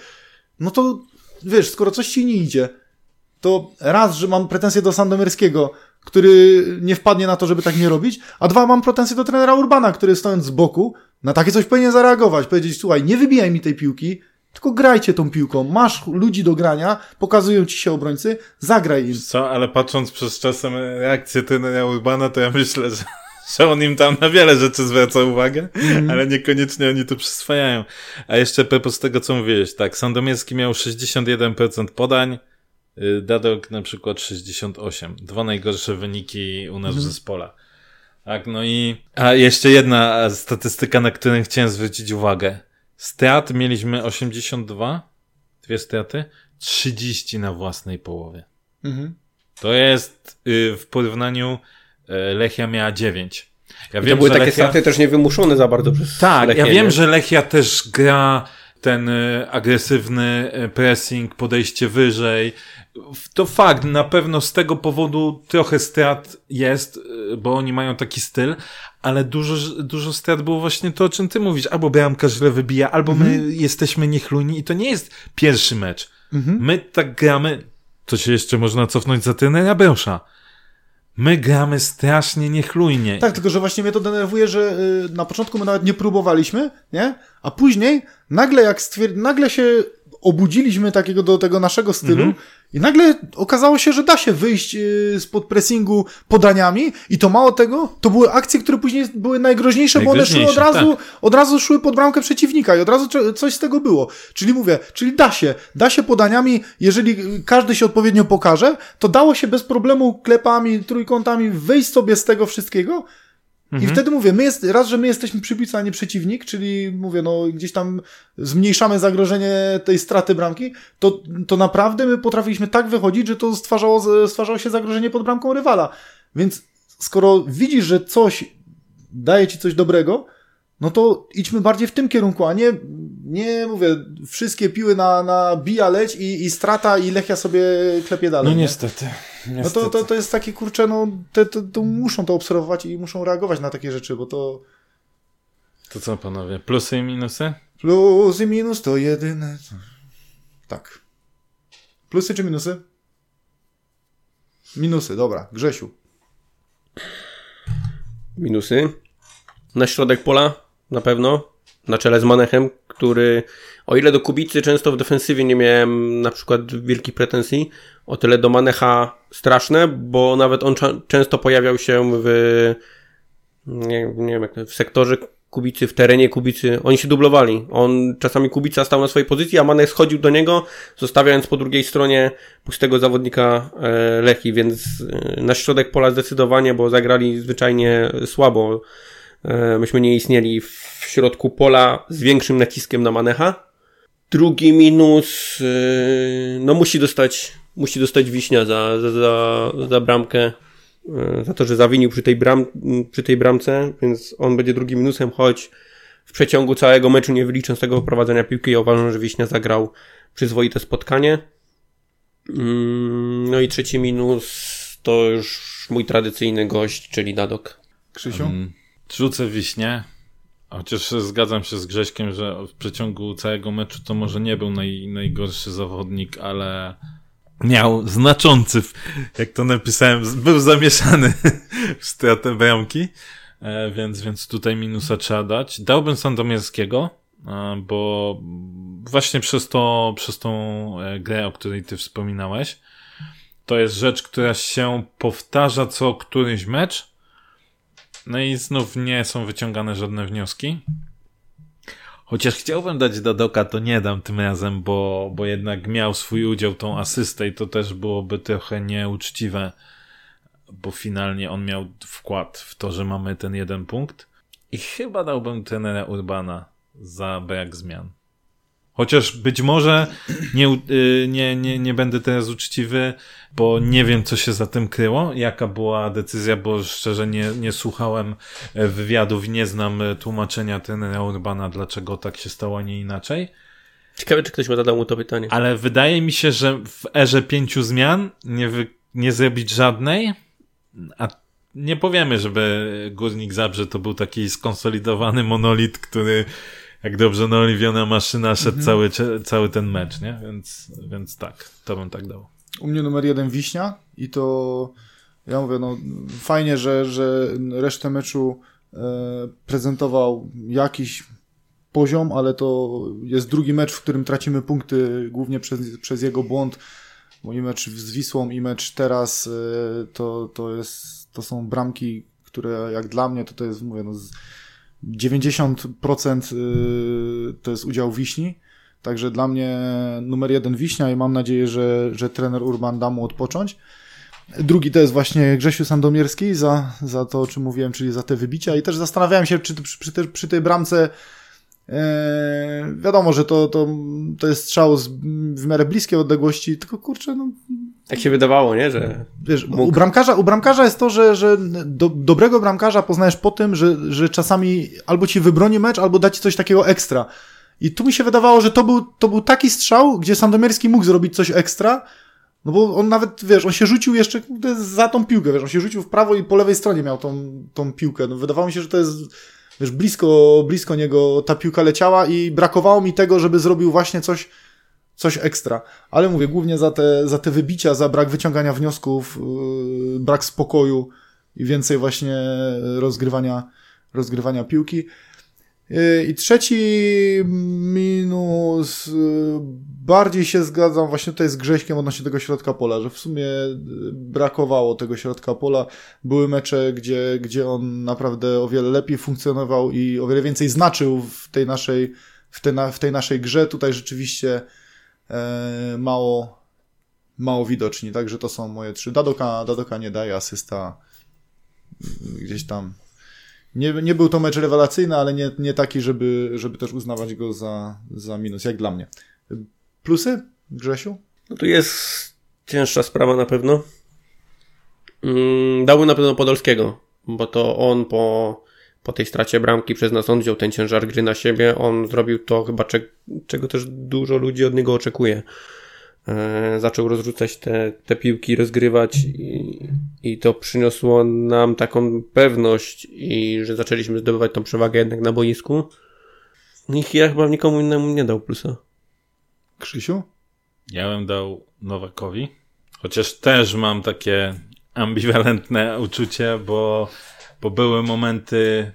No to wiesz, skoro coś ci nie idzie, to raz, że mam pretensje do Sandomierskiego, który nie wpadnie na to, żeby tak nie robić, a dwa, mam pretensje do trenera Urbana, który stojąc z boku, na takie coś powinien zareagować, powiedzieć, słuchaj, nie wybijaj mi tej piłki, tylko grajcie tą piłką. Masz ludzi do grania, pokazują ci się obrońcy, zagraj im. Co, ale patrząc przez czasem reakcję trenera Urbana, to ja myślę, że że on im tam na wiele rzeczy zwraca uwagę, mm. ale niekoniecznie oni to przyswajają. A jeszcze propos tego, co mówiłeś, tak, Sandomierski miał 61% podań, y, Dadok na przykład 68. Dwa najgorsze wyniki u nas mm. w zespole. Tak, no i... A jeszcze jedna statystyka, na którą chciałem zwrócić uwagę. Strat mieliśmy 82, dwie straty, 30 na własnej połowie. Mhm. To jest y, w porównaniu Lechia miała 9. Ja wiem, to były takie Lechia... straty też niewymuszone za bardzo przez Tak, Lechię, ja wiem, nie? że Lechia też gra ten e, agresywny e, pressing, podejście wyżej. To fakt, na pewno z tego powodu trochę strat jest, bo oni mają taki styl, ale dużo, dużo strat było właśnie to, o czym ty mówisz. Albo bramka źle wybija, albo my mhm. jesteśmy niechlujni i to nie jest pierwszy mecz. Mhm. My tak gramy, to się jeszcze można cofnąć za trenera Beusza My gramy strasznie niechlujnie. Tak, tylko że właśnie mnie to denerwuje, że y, na początku my nawet nie próbowaliśmy, nie? A później nagle jak stwierd... nagle się obudziliśmy takiego do tego naszego stylu mm -hmm. I nagle okazało się, że da się wyjść y, spod pressingu podaniami i to mało tego, to były akcje, które później były najgroźniejsze, bo one szły od razu, tak. od razu szły pod bramkę przeciwnika i od razu coś z tego było. Czyli mówię, czyli da się, da się podaniami, jeżeli każdy się odpowiednio pokaże, to dało się bez problemu klepami, trójkątami wyjść sobie z tego wszystkiego Mhm. I wtedy mówię, my jest, raz, że my jesteśmy przybicy, a nie przeciwnik, czyli mówię, no gdzieś tam zmniejszamy zagrożenie tej straty bramki, to, to naprawdę my potrafiliśmy tak wychodzić, że to stwarzało, stwarzało się zagrożenie pod bramką rywala. Więc skoro widzisz, że coś daje ci coś dobrego, no to idźmy bardziej w tym kierunku, a nie, nie mówię, wszystkie piły na, na bija leć i, i strata i Lechia sobie klepie dalej. No niestety. niestety. No to, to, to jest takie, kurcze, no te, to, to muszą to obserwować i muszą reagować na takie rzeczy, bo to... To co panowie, plusy i minusy? Plus i minus to jedyne. Tak. Plusy czy minusy? Minusy, dobra. Grzesiu. Minusy. Na środek pola na pewno, na czele z Manechem, który o ile do Kubicy często w defensywie nie miałem na przykład wielkich pretensji, o tyle do Manecha straszne, bo nawet on często pojawiał się w nie, nie wiem, jak w sektorze Kubicy, w terenie Kubicy, oni się dublowali. On czasami Kubica stał na swojej pozycji, a Manek schodził do niego, zostawiając po drugiej stronie pustego zawodnika e, Lechi, więc e, na środek pola zdecydowanie, bo zagrali zwyczajnie słabo. E, myśmy nie istnieli w środku pola z większym naciskiem na Manecha. Drugi minus, e, no musi dostać, musi dostać Wiśnia za, za, za, za bramkę, e, za to, że zawinił przy tej, bram, przy tej bramce, więc on będzie drugim minusem, choć w przeciągu całego meczu nie wyliczę z tego prowadzenia piłki. Ja uważam, że Wiśnia zagrał przyzwoite spotkanie. Mm, no i trzeci minus to już mój tradycyjny gość, czyli Dadok. Krzysiu? Um, Rzucę wiśnie. Chociaż zgadzam się z Grześkiem, że w przeciągu całego meczu to może nie był naj, najgorszy zawodnik, ale miał znaczący, jak to napisałem, był zamieszany w stratę bramki, e, więc, więc tutaj minusa trzeba dać. Dałbym Sandomierskiego, e, bo właśnie przez, to, przez tą e, grę, o której ty wspominałeś, to jest rzecz, która się powtarza co któryś mecz, no i znów nie są wyciągane żadne wnioski. Chociaż chciałbym dać Dadoka, to nie dam tym razem, bo, bo jednak miał swój udział tą asystę i to też byłoby trochę nieuczciwe, bo finalnie on miał wkład w to, że mamy ten jeden punkt. i chyba dałbym trenera Urbana za brak zmian. Chociaż być może nie, y, nie, nie, nie będę teraz uczciwy, bo nie wiem, co się za tym kryło, jaka była decyzja, bo szczerze nie, nie słuchałem e, wywiadów, nie znam e, tłumaczenia trenera Urbana, dlaczego tak się stało, a nie inaczej. Ciekawe, czy ktoś zadał mu to pytanie. Ale wydaje mi się, że w erze pięciu zmian nie, wy, nie zrobić żadnej, a nie powiemy, żeby Górnik Zabrze to był taki skonsolidowany monolit, który jak dobrze naoliwiona maszyna szedł mhm. cały, cały ten mecz, nie? Więc, więc tak, to bym tak dał. U mnie numer jeden Wiśnia i to ja mówię, no fajnie, że, że resztę meczu e, prezentował jakiś poziom, ale to jest drugi mecz, w którym tracimy punkty głównie przez, przez jego błąd. Bo i mecz z Wisłą i mecz teraz e, to, to, jest, to są bramki, które jak dla mnie to, to jest, mówię, no, 90% y, to jest udział Wiśni. Także dla mnie numer jeden Wiśnia i mam nadzieję, że, że trener Urban da mu odpocząć. Drugi to jest właśnie Grzesiu Sandomierski za, za to, o czym mówiłem, czyli za te wybicia. I też zastanawiałem się, czy przy, przy, przy tej bramce e, wiadomo, że to, to, to jest strzał z, w miarę bliskiej odległości, tylko kurczę, no, tak się wydawało, nie? Że Wiesz, u, bramkarza, u bramkarza jest to, że, że do, dobrego bramkarza poznajesz po tym, że, że czasami albo ci wybroni mecz, albo da ci coś takiego ekstra. I tu mi się wydawało, że to był, to był taki strzał, gdzie Sandomierski mógł zrobić coś ekstra, no bo on nawet, wiesz, on się rzucił jeszcze za tą piłkę, wiesz, on się rzucił w prawo i po lewej stronie miał tą, tą piłkę. No wydawało mi się, że to jest, wiesz, blisko, blisko niego ta piłka leciała i brakowało mi tego, żeby zrobił właśnie coś, coś ekstra. Ale mówię, głównie za te, za te wybicia, za brak wyciągania wniosków, yy, brak spokoju i więcej właśnie rozgrywania, rozgrywania piłki. Yy, I trzeci minus, yy, bardziej się zgadzam właśnie tutaj z Grześkiem odnośnie tego środka pola, że w sumie brakowało tego środka pola. Były mecze, gdzie, gdzie on naprawdę o wiele lepiej funkcjonował i o wiele więcej znaczył w tej naszej, w tej, w tej naszej grze. Tutaj rzeczywiście mało, mało widoczni. Także to są moje trzy. Dadoka, Dadoka nie daje, asysta gdzieś tam. Nie, nie był to mecz rewelacyjny, ale nie, nie taki, żeby, żeby też uznawać go za, za minus, jak dla mnie. Plusy, Grzesiu? No tu jest cięższa sprawa na pewno. Mm, dałbym na pewno Podolskiego, bo to on po po tej stracie bramki przez nas on wziął ten ciężar gry na siebie. On zrobił to chyba, cze czego też dużo ludzi od niego oczekuje. E, zaczął rozrzucać te, te piłki, rozgrywać i, i to przyniosło nam taką pewność i że zaczęliśmy zdobywać tą przewagę jednak na boisku. Nikt ja chyba nikomu innemu nie dał plusa. Krzysiu? Ja bym dał Nowakowi. Chociaż też mam takie ambiwalentne uczucie, bo bo były momenty,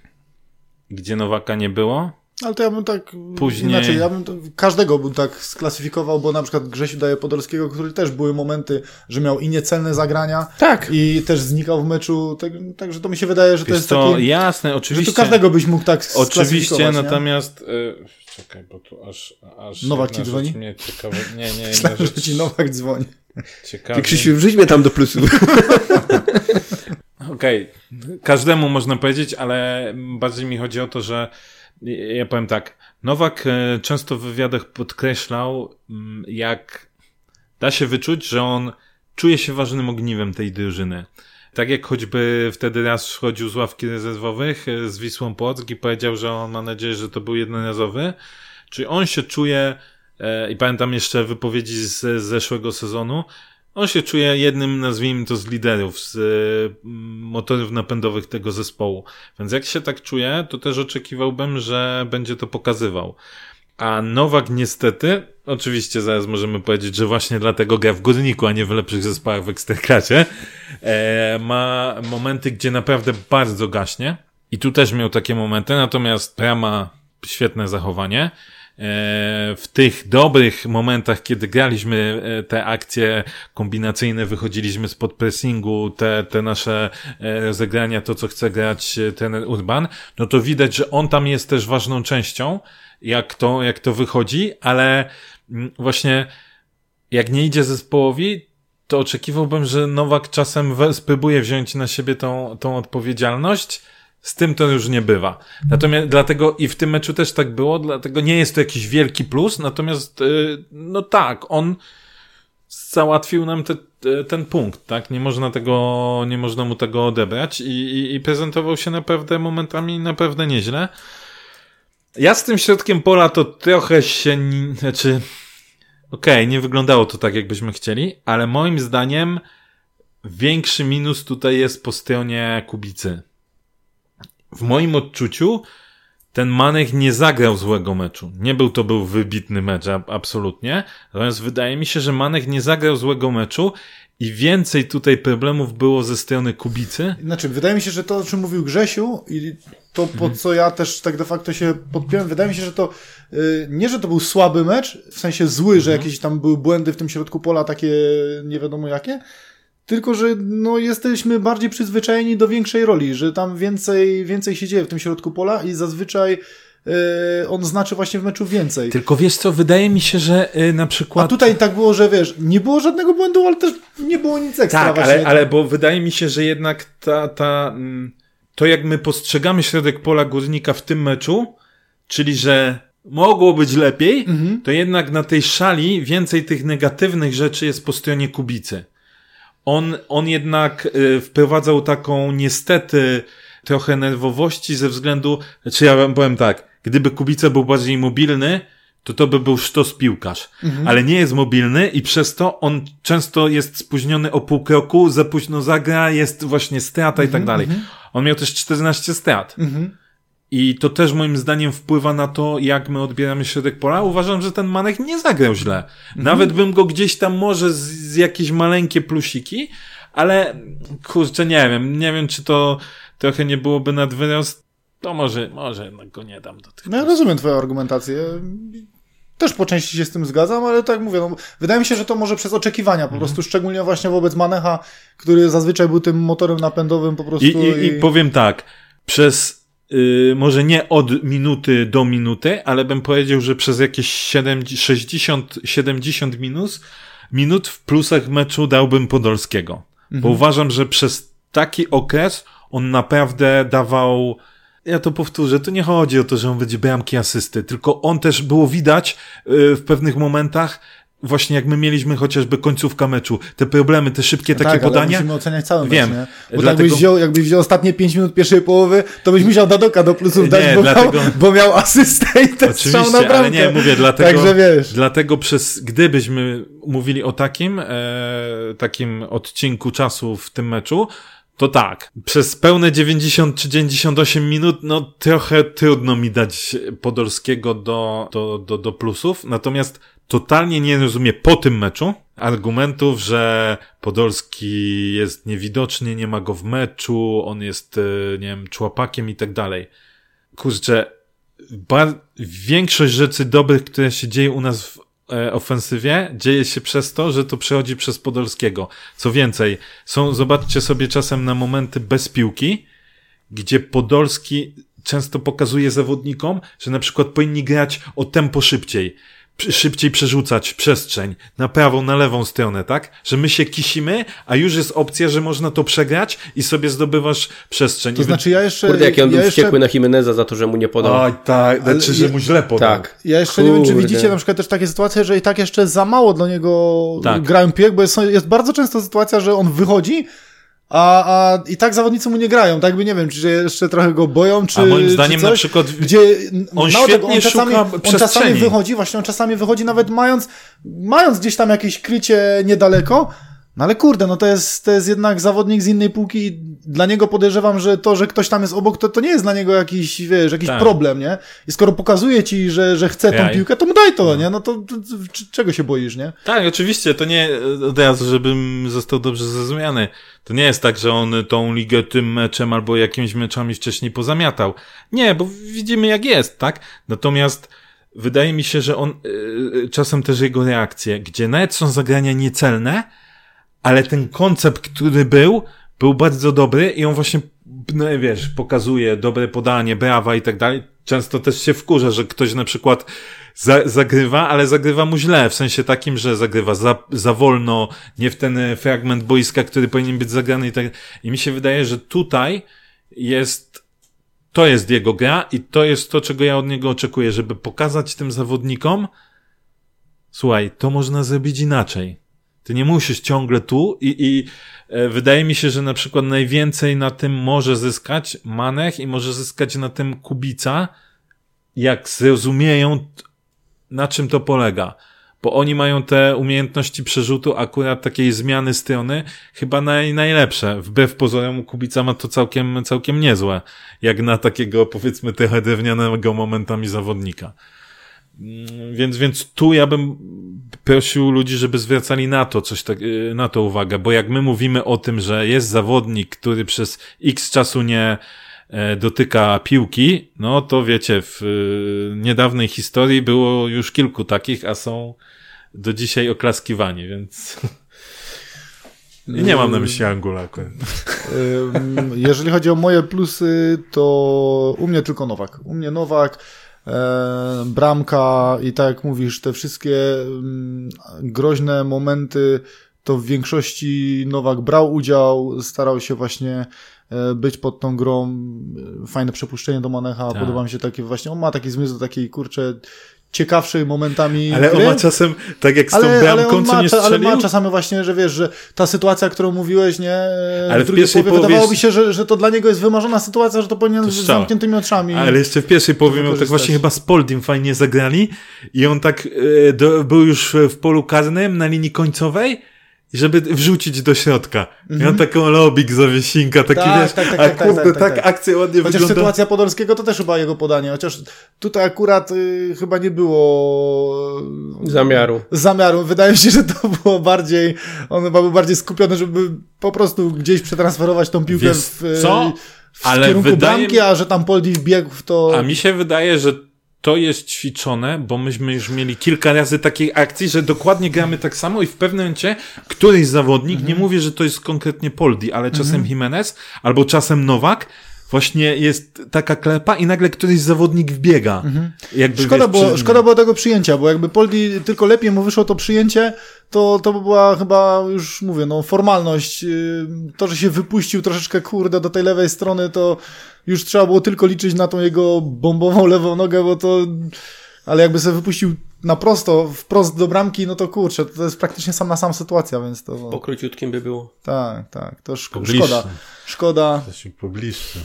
gdzie Nowaka nie było. Ale to ja bym tak Później... inaczej, ja bym to, każdego bym tak sklasyfikował, bo na przykład Grzesiu daje Podolskiego, który też były momenty, że miał i niecelne zagrania. Tak. I też znikał w meczu, tak, także to mi się wydaje, że to jest to taki... jasne, oczywiście. Że tu każdego byś mógł tak Oczywiście, natomiast... Y, czekaj, bo tu aż... aż Nowak ci dzwoni? Mnie ciekawe... Nie, nie, Myślałem, rzecz... że ci Nowak dzwoni. Ciekawe. Ty Krzysiu, wrzuć mnie tam do plusu. Okej, okay. każdemu można powiedzieć, ale bardziej mi chodzi o to, że ja powiem tak, Nowak e, często w wywiadach podkreślał, mm, jak da się wyczuć, że on czuje się ważnym ogniwem tej drużyny. Tak jak choćby wtedy raz wchodził z ławki rezerwowych e, z Wisłą Płock i powiedział, że on ma nadzieję, że to był jednorazowy. Czyli on się czuje, e, i pamiętam jeszcze wypowiedzi z zeszłego sezonu, on się czuje jednym, nazwijmy to, z liderów, z y, motorów napędowych tego zespołu. Więc jak się tak czuje, to też oczekiwałbym, że będzie to pokazywał. A Nowak niestety, oczywiście zaraz możemy powiedzieć, że właśnie dlatego gra w Górniku, a nie w lepszych zespołach w Ekstraklasie, e, ma momenty, gdzie naprawdę bardzo gaśnie. I tu też miał takie momenty, natomiast Prama świetne zachowanie. E, w tych dobrych momentach, kiedy graliśmy e, te akcje kombinacyjne, wychodziliśmy spod pressingu, te, te nasze e, rozegrania, to co chce grać ten Urban, no to widać, że on tam jest też ważną częścią, jak to, jak to wychodzi, ale mm, właśnie jak nie idzie zespołowi, to oczekiwałbym, że Nowak czasem spróbuje wziąć na siebie tą, tą odpowiedzialność, Z tym to już nie bywa. Natomiast dlatego i w tym meczu też tak było, dlatego nie jest to jakiś wielki plus, natomiast yy, no tak, on załatwił nam te, ten punkt, tak? Nie można tego, nie można mu tego odebrać i, i, i prezentował się naprawdę momentami naprawdę nieźle. Ja z tym środkiem pola to trochę się, znaczy, okej, okay, nie wyglądało to tak, jakbyśmy chcieli, ale moim zdaniem większy minus tutaj jest po stronie Kubicy. W moim odczuciu ten Manek nie zagrał złego meczu. Nie był to był wybitny mecz, absolutnie. Natomiast wydaje mi się, że Manek nie zagrał złego meczu i więcej tutaj problemów było ze strony Kubicy. Znaczy, wydaje mi się, że to, o czym mówił Grzesiu i to, po mhm. co ja też tak de facto się podpiąłem, wydaje mi się, że to yy, nie, że to był słaby mecz, w sensie zły, że mhm. jakieś tam były błędy w tym środku pola, takie nie wiadomo jakie, tylko, że no, jesteśmy bardziej przyzwyczajeni do większej roli, że tam więcej, więcej się dzieje w tym środku pola i zazwyczaj Yy, on znaczy właśnie w meczu więcej. Tylko wiesz co, wydaje mi się, że yy, na przykład... A tutaj tak było, że wiesz, nie było żadnego błędu, ale też nie było nic ekstra tak, ale, ale bo wydaje mi się, że jednak ta, ta, mm, to jak my postrzegamy środek pola Górnika w tym meczu, czyli że mogło być lepiej, mhm. to jednak na tej szali więcej tych negatywnych rzeczy jest po stronie Kubicy. On, on jednak y, wprowadzał taką niestety trochę nerwowości ze względu, czy ja wam powiem tak, gdyby Kubica był bardziej mobilny, to to by był sztos piłkarz. Mhm. Ale nie jest mobilny i przez to on często jest spóźniony o pół kroku, za późno zagra, jest właśnie strata mhm, i tak mhm, dalej. Mhm. On miał też 14 strat. Mhm. I to też moim zdaniem wpływa na to, jak my odbieramy środek pola. Uważam, że ten Manek nie zagrał źle. Mhm. Nawet bym go gdzieś tam może z, z jakieś maleńkie plusiki, ale kurczę, nie wiem, nie wiem, czy to trochę nie byłoby nad wyrost. To może, może jednak go nie dam do tych. No ja rozumiem twoją argumentację. Też po części się z tym zgadzam, ale tak mówię, no, wydaje mi się, że to może przez oczekiwania, po mhm. prostu szczególnie właśnie wobec Manecha, który zazwyczaj był tym motorem napędowym po prostu. I, i, i... i powiem tak, przez Yy, może nie od minuty do minuty, ale bym powiedział, że przez jakieś 60-70 minus, minut w plusach meczu dałbym Podolskiego. Mhm. Bo uważam, że przez taki okres on naprawdę dawał ja to powtórzę, to nie chodzi o to, że on będzie bramki asysty, tylko on też było widać yy, w pewnych momentach, właśnie jak my mieliśmy chociażby końcówka meczu, te problemy, te szybkie no takie tak, podania. musimy oceniać cały Wiem. mecz, nie? Bo dlatego... jakbyś, wziął, jakbyś wziął ostatnie 5 minut pierwszej połowy, to byś musiał Dadoka do plusów dać, bo, dlatego... miał, bo miał asystę i ten Oczywiście, strzał na ale nie, mówię, dlatego, Także wiesz. dlatego przez, gdybyśmy mówili o takim, e, takim odcinku czasu w tym meczu, to tak, przez pełne 90 czy 98 minut, no trochę trudno mi dać Podolskiego do, do, do, do plusów, natomiast totalnie nie rozumie po tym meczu argumentów, że Podolski jest niewidoczny, nie ma go w meczu, on jest, e, nie wiem, człapakiem i tak dalej. Kurczę, większość rzeczy dobrych, które się dzieje u nas w e, ofensywie, dzieje się przez to, że to przechodzi przez Podolskiego. Co więcej, są, zobaczcie sobie czasem na momenty bez piłki, gdzie Podolski często pokazuje zawodnikom, że na przykład powinni grać o tempo szybciej szybciej przerzucać przestrzeń na prawą, na lewą stronę, tak? Że my się kisimy, a już jest opcja, że można to przegrać i sobie zdobywasz przestrzeń. To znaczy ja jeszcze... Kurde, jaki on ja był jeszcze... wściekły na Jimeneza za to, że mu nie podał. Oj, tak, Ale znaczy, że mu źle podał. Tak. Ja jeszcze Kurde. nie wiem, czy widzicie na przykład też takie sytuacje, że i tak jeszcze za mało dla niego tak. grają piłek, bo jest, jest bardzo często sytuacja, że on wychodzi, a, a i tak zawodnicy mu nie grają, tak by nie wiem, czy jeszcze trochę go boją, czy A moim zdaniem coś, na przykład gdzie on świetnie on czasami, on czasami wychodzi, właśnie on czasami wychodzi nawet mając, mając gdzieś tam jakieś krycie niedaleko, no ale kurde, no to jest, to jest jednak zawodnik z innej półki i dla niego podejrzewam, że to, że ktoś tam jest obok, to, to nie jest dla niego jakiś, wiesz, jakiś tak. problem, nie? I skoro pokazuje ci, że, że chce tą piłkę, to mu daj to, no. nie? No to, to, to, czego się boisz, nie? Tak, oczywiście, to nie od razu, żebym został dobrze zrozumiany. To nie jest tak, że on tą ligę tym meczem albo jakimiś meczami wcześniej pozamiatał. Nie, bo widzimy jak jest, tak? Natomiast wydaje mi się, że on, yy, czasem też jego reakcje, gdzie nawet są zagrania niecelne, ale ten koncept, który był, był bardzo dobry i on właśnie, no wiesz, pokazuje dobre podanie, brawa i tak dalej. Często też się wkurza, że ktoś na przykład za, zagrywa, ale zagrywa mu źle, w sensie takim, że zagrywa za, za wolno, nie w ten fragment boiska, który powinien być zagrany i tak. I mi się wydaje, że tutaj jest to jest jego gra i to jest to, czego ja od niego oczekuję, żeby pokazać tym zawodnikom, słuchaj, to można zrobić inaczej. Ty nie musisz ciągle tu i, i e, wydaje mi się, że na przykład najwięcej na tym może zyskać Manech i może zyskać na tym Kubica, jak zrozumieją, na czym to polega. Bo oni mają te umiejętności przerzutu, akurat takiej zmiany strony, chyba naj, najlepsze. Wbrew pozorom Kubica ma to całkiem, całkiem niezłe. Jak na takiego, powiedzmy, trochę drewnianego momentami zawodnika. Mm, Więc, więc tu ja bym prosił ludzi, żeby zwracali na to coś tak, y, na to uwagę, bo jak my mówimy o tym, że jest zawodnik, który przez x czasu nie e, dotyka piłki, no to wiecie, w y, niedawnej historii było już kilku takich, a są do dzisiaj oklaskiwani, więc nie mam na myśli Angula akurat. Jeżeli chodzi o moje plusy, to u mnie tylko Nowak. U mnie Nowak, bramka i tak jak mówisz, te wszystkie mm, groźne momenty, to w większości Nowak brał udział, starał się właśnie e, być pod tą grą. E, Fajne przepuszczenie do Manecha, Tak. podoba mi się takie właśnie, on ma taki zmysł do takiej, kurczę, ciekawszej momentami Ale on ma czasem, tak jak z tą Ale, ale, bramką, co nie cza- ale strzelił, ma czasami właśnie, że wiesz, że ta sytuacja, którą mówiłeś, nie? Ale w w drugiej pierwszej połowie się, że, że to dla niego jest wymarzona sytuacja, że to powinien To z zamkniętymi oczami. Ale jeszcze w pierwszej połowie miał tak właśnie chyba z Poldim fajnie zagrali i on tak e, do, był już w polu karnym na linii końcowej żeby wrzucić do środka. I on taką lobik zawiesinka, taki. Tak, wiesz, tak, tak, a tak, tak, kurde, tak, tak, tak. akcja ładnie Chociaż wygląda. sytuacja Podolskiego to też chyba jego podanie, chociaż tutaj akurat y, chyba nie było y, Zamiaru. zamiaru. Wydaje mi się, że to było bardziej, on chyba był bardziej skupiony, żeby po prostu gdzieś przetransferować tą piłkę Wiesz w, y, co? w Ale kierunku wydaje bramki, a że tam Poldi wbiegł w to... A mi się wydaje, że to jest ćwiczone, bo myśmy już mieli kilka razy takiej akcji, że dokładnie gramy tak samo i w pewnym momencie któryś zawodnik, Mhm. nie mówię, że to jest konkretnie Poldi, ale czasem Jimenez albo czasem Nowak, właśnie jest taka klepa i nagle któryś zawodnik wbiega. Jakby, Mhm. Szkoda, wiesz, było, przy- szkoda było tego przyjęcia, bo jakby Poldi tylko lepiej mu wyszło to przyjęcie, to, to by była chyba już mówię, no formalność. Yy, To, że się wypuścił troszeczkę kurde do tej lewej strony, to już trzeba było tylko liczyć na tą jego bombową lewą nogę, bo to. Ale jakby sobie wypuścił na prosto, wprost do bramki, no to kurczę, to jest praktycznie sam na sam sytuacja, więc to. Po króciutkim by było. Tak, tak, to szko- Pobliższy. szkoda. Szkoda, Jesteśmy pobliższy.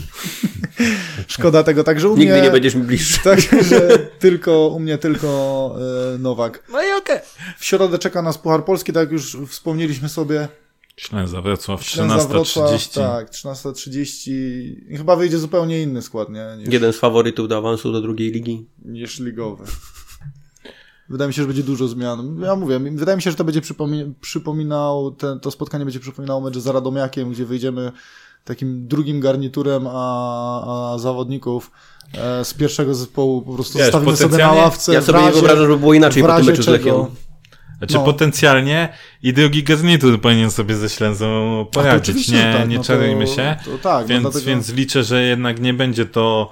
szkoda tego, także u mnie. Nigdy nie będziesz mi bliższy. Także tylko, u mnie tylko e, Nowak. No i okej. W środę czeka nas Puchar Polski, tak jak już wspomnieliśmy sobie. Ślęza Wrocław, Ślęza Wrocław, 13.30. Tak, 13.30. I Chyba wyjdzie zupełnie inny skład, nie? Niż, Jeden z faworytów do awansu do drugiej ligi. niż ligowy. Wydaje mi się, że będzie dużo zmian. Ja mówię, wydaje mi się, że to będzie przypomi- przypominał, ten, to spotkanie będzie przypominało mecz za Radomiakiem, gdzie wyjdziemy takim drugim garniturem, a, a zawodników e, z pierwszego zespołu po prostu Wiesz, zostawimy sobie na ławce. Ja sobie nie razie- wyobrażam, żeby było inaczej po tym meczu z. Lechią. Znaczy No. potencjalnie i drugi garnitur powinien sobie ze to poradzić. Nie, tak, nie no to- czarujmy się. To, tak, Więc, no dlatego... więc liczę, że jednak nie będzie to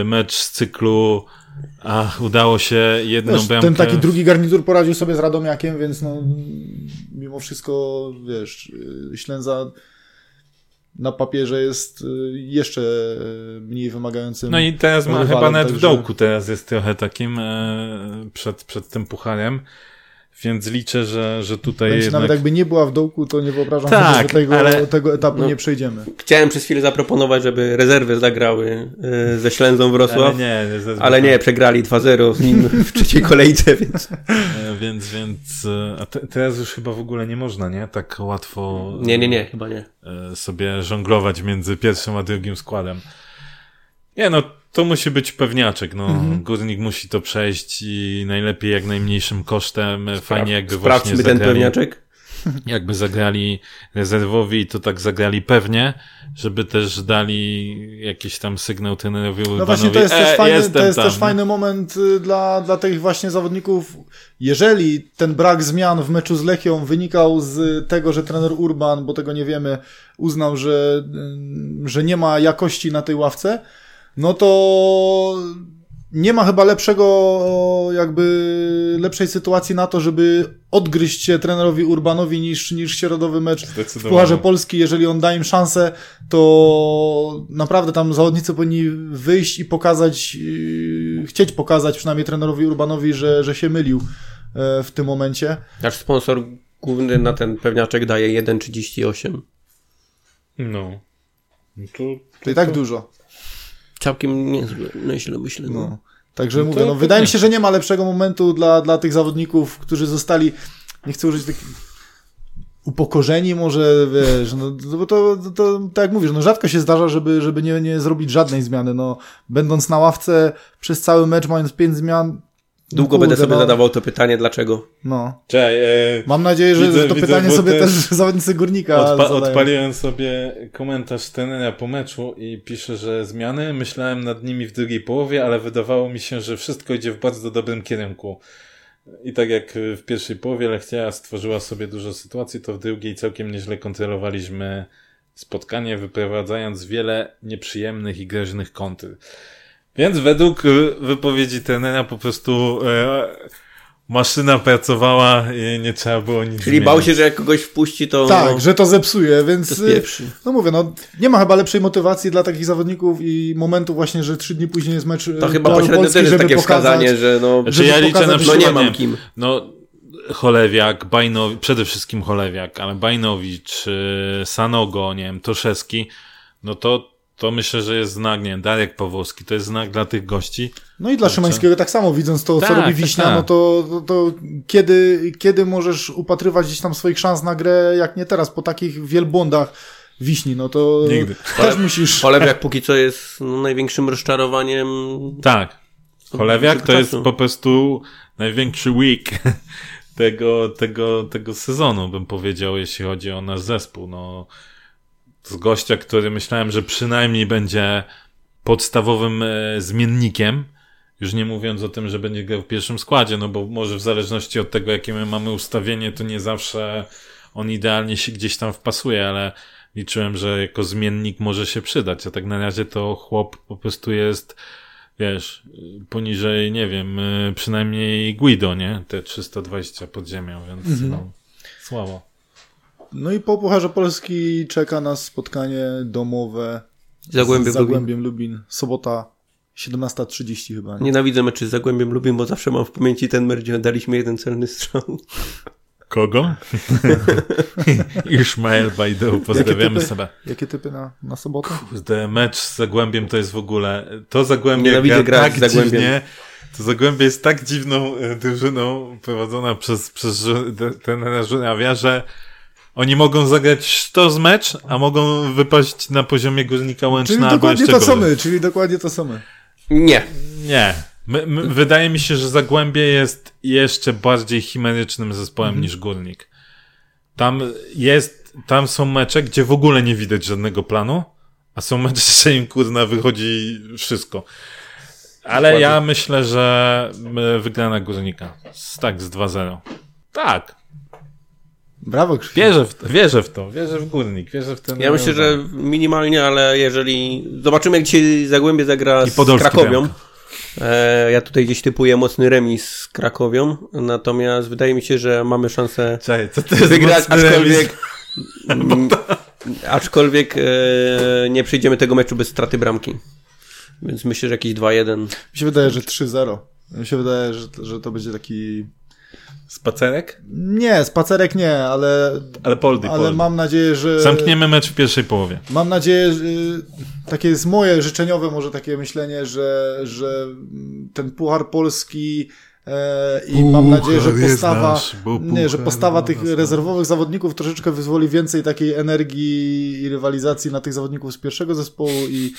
y, mecz z cyklu ach, udało się jedną Wiesz, bramkę. ten taki drugi garnitur poradził sobie z Radomiakiem, więc no, mimo wszystko, wiesz, y, Ślęza na papierze jest y, jeszcze mniej wymagającym. No i teraz ma rywalem, chyba nawet w także- dołku teraz jest trochę takim e, przed, przed tym pucharem. Więc liczę, że, że tutaj Więc jednak... nawet jakby nie była w dołku, to nie wyobrażam Tak, sobie, że tego, ale- tego etapu no. nie przejdziemy. Chciałem przez chwilę zaproponować, żeby rezerwy zagrały e, ze Ślęzą Wrocław, Ale nie, ze- ale nie, przegrali 2-0 z nim w trzeciej kolejce, więc E, Więc, więc e, a te, teraz już chyba w ogóle nie można, nie? Tak łatwo nie, nie, nie, chyba nie. e, sobie żonglować między pierwszym a drugim składem. Nie, no to musi być pewniaczek, no. Mhm. Górnik musi to przejść i najlepiej jak najmniejszym kosztem. Fajnie jakby właśnie Sprawdźmy ten zagrali, pewniaczek. jakby zagrali rezerwowi to tak zagrali pewnie, żeby też dali jakiś tam sygnał trenerowi No Urbanowi. właśnie to jest, też, e, fajny, to jest tam, też fajny moment y, dla, dla tych właśnie zawodników. Jeżeli ten brak zmian w meczu z Lechią wynikał z tego, że trener Urban, bo tego nie wiemy, uznał, że, y, że nie ma jakości na tej ławce, no to nie ma chyba lepszego, jakby lepszej sytuacji na to, żeby odgryźć się trenerowi Urbanowi niż, niż środowy mecz w Pucharze Polski. Jeżeli on da im szansę, to naprawdę tam zawodnicy powinni wyjść i pokazać, yy, chcieć pokazać przynajmniej trenerowi Urbanowi, że, że się mylił e, w tym momencie. Nasz sponsor główny na ten pewniaczek daje 1,38. No. no to, to, to i tak to... dużo. Całkiem niezłe, myślę, myślę. No. no. Także no mówię, no, wydaje mi się, że nie ma lepszego momentu dla, dla tych zawodników, którzy zostali, nie chcę użyć takich upokorzeni może, wiesz, no, bo to, to, to, tak jak mówisz, no rzadko się zdarza, żeby, żeby nie, nie zrobić żadnej zmiany, no będąc na ławce przez cały mecz, mając pięć zmian, Długo Kurde, będę sobie no. zadawał to pytanie, dlaczego. No. Czekaj, e, Mam nadzieję, że widzę, to widzę, pytanie sobie też zawodnicy Górnika odpa Odpaliłem sobie komentarz trenera po meczu i pisze, że zmiany. Myślałem nad nimi w drugiej połowie, ale wydawało mi się, że wszystko idzie w bardzo dobrym kierunku. I tak jak w pierwszej połowie Lechcia stworzyła sobie dużo sytuacji, to w drugiej całkiem nieźle kontrolowaliśmy spotkanie, wyprowadzając wiele nieprzyjemnych i groźnych kontr. Więc według y, wypowiedzi trenera po prostu e, maszyna pracowała i nie trzeba było nic Czyli zmienić. bał się, że jak kogoś wpuści, to... Tak, że to zepsuje, więc... To y, no mówię, no nie ma chyba lepszej motywacji dla takich zawodników i momentu właśnie, że trzy dni później jest mecz To chyba pośrednio Polski, też jest takie pokazać, wskazanie, że no... Znaczy ja liczę na przykład, no nie mam kim. No Cholewiak, Bajnowicz, przede wszystkim Cholewiak, ale Bajnowicz, Sanogo, nie wiem, Toszewski, no to to myślę, że jest znak, nie Darek Pawłowski, to jest znak dla tych gości. No i dla znaczy... Szymańskiego tak samo, widząc to, tak, co robi tak, Wiśnia, tak, no to, to, to, kiedy, kiedy możesz upatrywać gdzieś tam swoich szans na grę, jak nie teraz, po takich wielbłądach Wiśni, no to Nigdy. też Chole... musisz... Cholewiak póki co jest no, największym rozczarowaniem. Tak. Cholewiak to jest po prostu największy week tego, tego, tego sezonu, bym powiedział, jeśli chodzi o nasz zespół. No, z gościa, który myślałem, że przynajmniej będzie podstawowym e, zmiennikiem, już nie mówiąc o tym, że będzie grał w pierwszym składzie, no bo może w zależności od tego, jakie my mamy ustawienie, to nie zawsze on idealnie się gdzieś tam wpasuje, ale liczyłem, że jako zmiennik może się przydać, a tak na razie to chłop po prostu jest, wiesz, poniżej, nie wiem, e, przynajmniej Guido, nie? Te 320 pod ziemią, więc mhm. no, słabo. No i po Pucharze Polski czeka nas spotkanie domowe Zagłębiem, z Zagłębiem Lubin. Lubin. Sobota 17.30 chyba. Nie? Nienawidzę meczy z Zagłębiem Lubin, bo zawsze mam w pamięci ten mecz, gdzie daliśmy jeden celny strzał. Kogo? Ishmael Bajdu, pozdrawiamy jakie sobie. Jakie typy na, na sobotę? Kurde, mecz z Zagłębiem to jest w ogóle... To Zagłębie Nienawidzę gra tak dziwnie. To Zagłębie jest tak dziwną e, drużyną prowadzona przez, przez ten żurawia, że oni mogą zagrać to z mecz, a mogą wypaść na poziomie Górnika Łęczna czyli dokładnie to samo, czyli dokładnie to samo. Nie. Nie. My, my, wydaje mi się, że Zagłębie jest jeszcze bardziej chimerycznym zespołem mhm. niż Górnik. Tam jest, tam są mecze, gdzie w ogóle nie widać żadnego planu, a są mecze, że im kurna wychodzi wszystko. Ale Dokładnie. ja myślę, że wygrana Górnika. Tak, z 2-0. Tak, Brawo, Krzysztof. Wierzę w, to, wierzę w to, wierzę w górnik, wierzę w ten. Ja myślę, że minimalnie, ale jeżeli. Zobaczymy, jak dzisiaj Zagłębie zagra z Krakowią. E, ja tutaj gdzieś typuję mocny remis z Krakowią, natomiast wydaje mi się, że mamy szansę Czekaj, co to jest wygrać, aczkolwiek. Aczkolwiek e, nie przejdziemy tego meczu bez straty bramki. Więc myślę, że jakieś 2-1. Mi się wydaje, że 3-0. Mi się wydaje, że, że to będzie taki Spacerek? Nie, spacerek nie, ale. Ale poldy, Ale poldy. mam nadzieję, że. Zamkniemy mecz w pierwszej połowie. Mam nadzieję, że takie jest moje życzeniowe, może takie myślenie, że, że ten Puchar Polski. E, I Puchar mam nadzieję, że postawa, nasz, nie, że postawa tych rezerwowych zawodników troszeczkę wyzwoli więcej takiej energii i rywalizacji na tych zawodników z pierwszego zespołu i,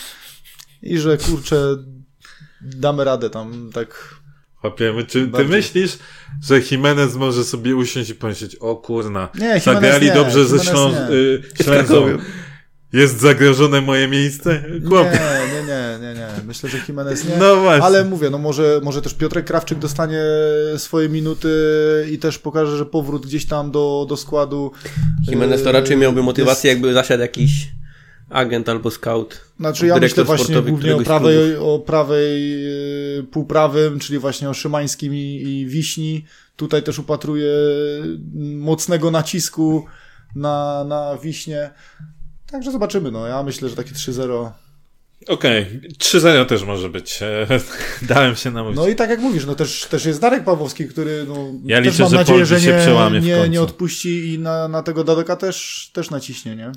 i że kurczę, damy radę tam tak Łapiemy. Czy ty myślisz, że Jimenez może sobie usiąść i pomyśleć, o kurna, nie, zagrali nie, dobrze ze Ślą... y, Ślęzą. Jest zagrożone moje miejsce? Chłopie. Nie, nie, nie, nie, nie. Myślę, że Jimenez nie. No właśnie. Ale mówię, no może, może też Piotrek Krawczyk dostanie swoje minuty i też pokaże, że powrót gdzieś tam do, do składu. Jimenez to raczej miałby motywację, jest... jakby zasiadł jakiś agent albo scout. Znaczy ja myślę właśnie głównie o prawej, o prawej yy, półprawym, czyli właśnie o Szymańskim i, i Wiśni. Tutaj też upatruję mocnego nacisku na, na Wiśnie. Także zobaczymy. No. Ja myślę, że takie 3-0 Okej, okay. 3-0 też może być. Dałem się namówić. No i tak jak mówisz, no też, też jest Darek Pawłowski, który no, ja liczę, też mam że nadzieję, że nie, nie, nie odpuści i na, na tego Dadeka też, też naciśnie, nie?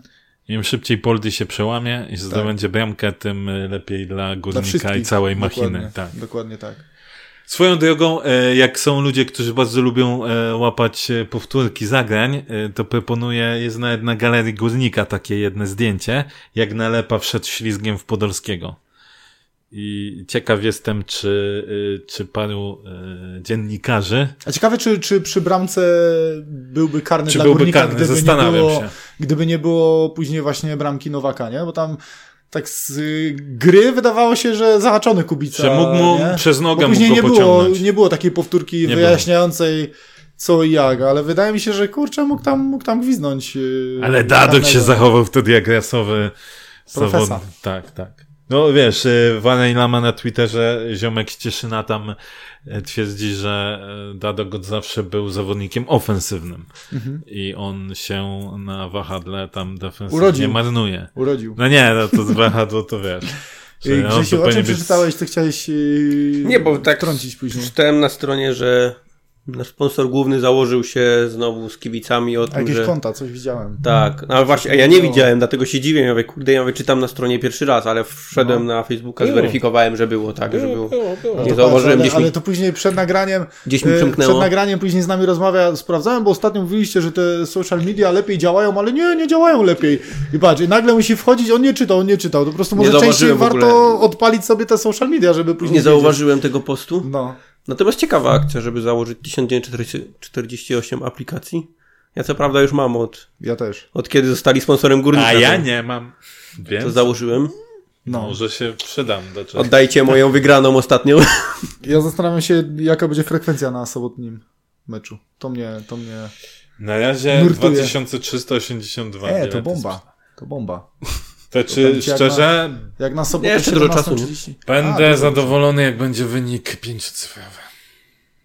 Im szybciej Poldy się przełamie i zdobędzie tak. bramkę, tym lepiej dla górnika i całej machiny. Dokładnie, tak. dokładnie tak. Swoją drogą, e, jak są ludzie, którzy bardzo lubią e, łapać e, powtórki zagrań, to proponuję, jest nawet na galerii Górnika takie jedne zdjęcie, jak nalepa wszedł ślizgiem w Podolskiego. I ciekaw jestem, czy, czy paru dziennikarzy. A ciekawe, czy, czy przy bramce byłby karny czy dla byłby Górnika, karny? Gdyby, nie było, się. gdyby nie było później właśnie bramki Nowaka, nie? Bo tam tak z gry wydawało się, że zahaczony Kubica. Że mógł mu nie? przez nogę Bo później mógł nie było, nie było takiej powtórki nie wyjaśniającej było. co i jak, ale wydaje mi się, że kurczę mógł tam, mógł tam gwiznąć. Yy, ale Dadok się zachował wtedy jak rasowy zawod... Tak, tak. No wiesz, Wanej y, Lama na Twitterze, ziomek Cieszyna tam y, twierdzi, że y, Dadok od zawsze był zawodnikiem ofensywnym mhm. i on się na wahadle tam defensywnie Urodził. marnuje. Urodził. No nie, no to wahadło to wiesz. Grzesiu, o czym przeczytałeś, to chciałeś yy, Nie, bo tak trącić później. czytałem na stronie, że Nasz sponsor główny założył się znowu z kibicami o tym, jakieś że... konta, coś widziałem. Tak, no ale właśnie, a ja nie widziałem, dlatego się dziwię. Ja mówię, kurde, ja czytam na stronie pierwszy raz, ale wszedłem no. na Facebooka, było. zweryfikowałem, że było tak, było, że było. było, było. Nie zauważyłem ale, ale to później przed nagraniem gdzieś mi e, przymknęło. Przed nagraniem później z nami rozmawia, sprawdzałem, bo ostatnio mówiliście, że te social media lepiej działają, ale nie, nie działają lepiej. I patrz, i nagle musi wchodzić, on nie czytał, on nie czytał. To po prostu może częściej warto odpalić sobie te social media, żeby później Nie zauważyłem tego postu. No. Natomiast ciekawa akcja, żeby założyć 1948 aplikacji. Ja co prawda już mam od. Ja też. Od kiedy zostali sponsorem górnika. A ja nie mam. Więc to założyłem. No. Może się przydam do czegoś. Oddajcie moją wygraną ostatnią. Ja zastanawiam się, jaka będzie frekwencja na sobotnim meczu. To mnie, to mnie. Na razie nurtuje. 2382. E, to bomba. To bomba. To czy szczerze? Jak na, jak na sobotę jeszcze dużo czasu. Będę A, zadowolony, jak będzie wynik pięciocyfrowy.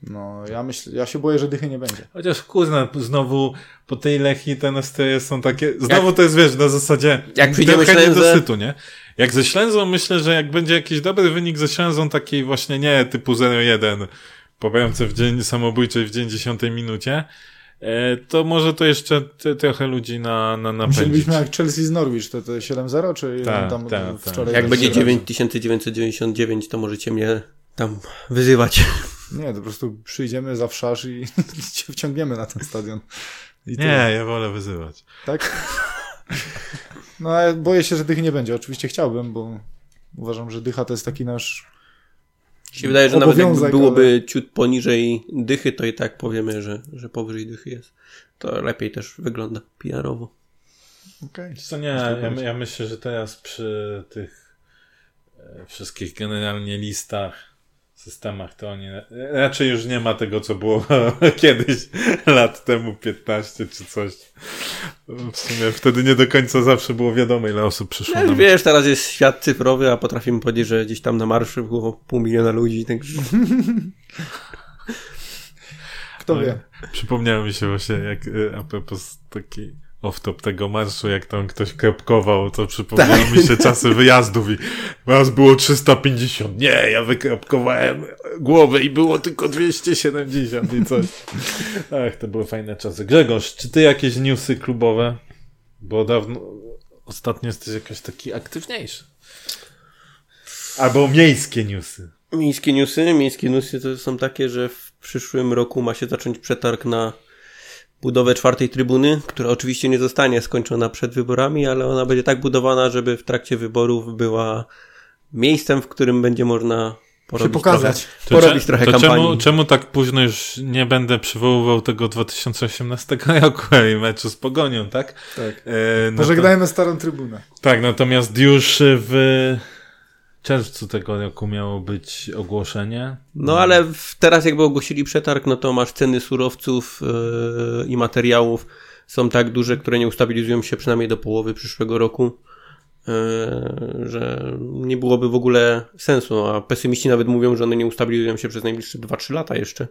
No, ja myślę, ja się boję, że dychy nie będzie. Chociaż kurna, znowu po tej Lechi te nastroje są takie, znowu jak, to jest, wiesz, na zasadzie jak przyjdziemy do sytu, nie? Jak ze Ślęzą, myślę, że jak będzie jakiś dobry wynik ze Ślęzą, takiej właśnie nie typu 0-1, po w dzień samobójczej w dzień 10 minucie, to może to jeszcze trochę ludzi na, na napędzić. Musielibyśmy jak Chelsea z Norwich, to, to 7-0, czy tak, tam tak, wczoraj? Jak będzie 9999, to możecie mnie tam wyzywać. Nie, to po prostu przyjdziemy za wszasz i cię wciągniemy na ten stadion. I nie, ja wolę wyzywać. Tak? No, ale boję się, że dych nie będzie. Oczywiście chciałbym, bo uważam, że dycha to jest taki nasz się wydaje, że nawet jakby byłoby ale... ciut poniżej dychy, to i tak powiemy, że, że powyżej dychy jest. To lepiej też wygląda PR-owo. Okay. Co nie, ja, ja myślę, że teraz przy tych e, wszystkich generalnie listach systemach to oni raczej już nie ma tego, co było kiedyś, lat temu 15 czy coś. W sumie wtedy nie do końca zawsze było wiadomo, ile osób przyszło. No, wiesz, teraz jest świat cyfrowy, a potrafimy powiedzieć, że gdzieś tam na marszu było pół miliona ludzi. Tak... Kto wie? Przypomniało mi się właśnie, jak e, a propos takiej off-top tego marszu, jak tam ktoś kropkował, to przypomniało tak. mi się czasy wyjazdów i was było 350. Nie, ja wykropkowałem głowę i było tylko 270 i coś. Ach, to były fajne czasy. Grzegorz, czy ty jakieś newsy klubowe? Bo dawno, ostatnio jesteś jakoś taki aktywniejszy. Albo miejskie newsy. Miejskie newsy? Miejskie newsy to są takie, że w przyszłym roku ma się zacząć przetarg na budowę czwartej trybuny, która oczywiście nie zostanie skończona przed wyborami, ale ona będzie tak budowana, żeby w trakcie wyborów była miejscem, w którym będzie można porobić pokazać. Trochę, porobić trochę to kampanii. Czemu, czemu tak późno już nie będę przywoływał tego 2018 roku i meczu z Pogonią, tak? Tak. E, no Pożegnajmy to, starą trybunę. Tak, natomiast już w czerwcu tego roku miało być ogłoszenie. No ale teraz jakby ogłosili przetarg, no to masz ceny surowców yy, i materiałów są tak duże, które nie ustabilizują się przynajmniej do połowy przyszłego roku. że nie byłoby w ogóle sensu, a pesymiści nawet mówią, że one nie ustabilizują się przez najbliższe 2-3 lata jeszcze.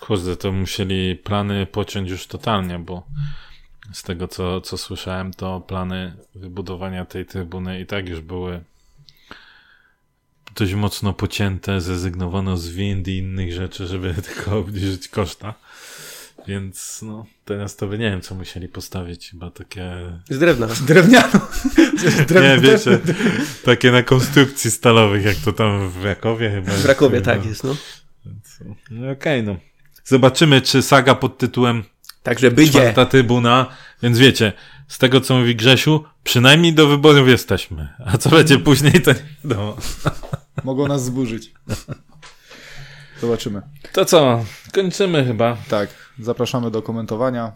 Kurde, to musieli plany pociąć już totalnie, bo z tego co, co słyszałem, to plany wybudowania tej trybuny i tak już były dość mocno pocięte, zrezygnowano z wind i innych rzeczy, żeby tylko obniżyć koszta. Więc no, teraz to by nie wiem, co musieli postawić, chyba takie... Z drewna. Drewniano. nie, wiecie, takie na konstrukcji stalowych, jak to tam w Rakowie chyba. W Rakowie, tak jest, no. No okej, okay, no. Zobaczymy, czy saga pod tytułem Także będzie. Czwarta trybuna, więc wiecie, z tego co mówi Grzesiu, przynajmniej do wyborów jesteśmy. A co będzie później, to nie wiadomo. Mogą nas zburzyć. Zobaczymy. To co, kończymy chyba. Tak, zapraszamy do komentowania.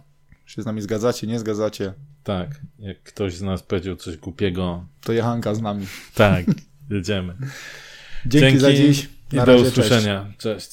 Czy się z nami zgadzacie, nie zgadzacie? Tak, jak ktoś z nas powiedział coś głupiego. To jechanka z nami. Tak, jedziemy. Dzięki, Dzięki za dziś. Na i razie, do usłyszenia. cześć. cześć.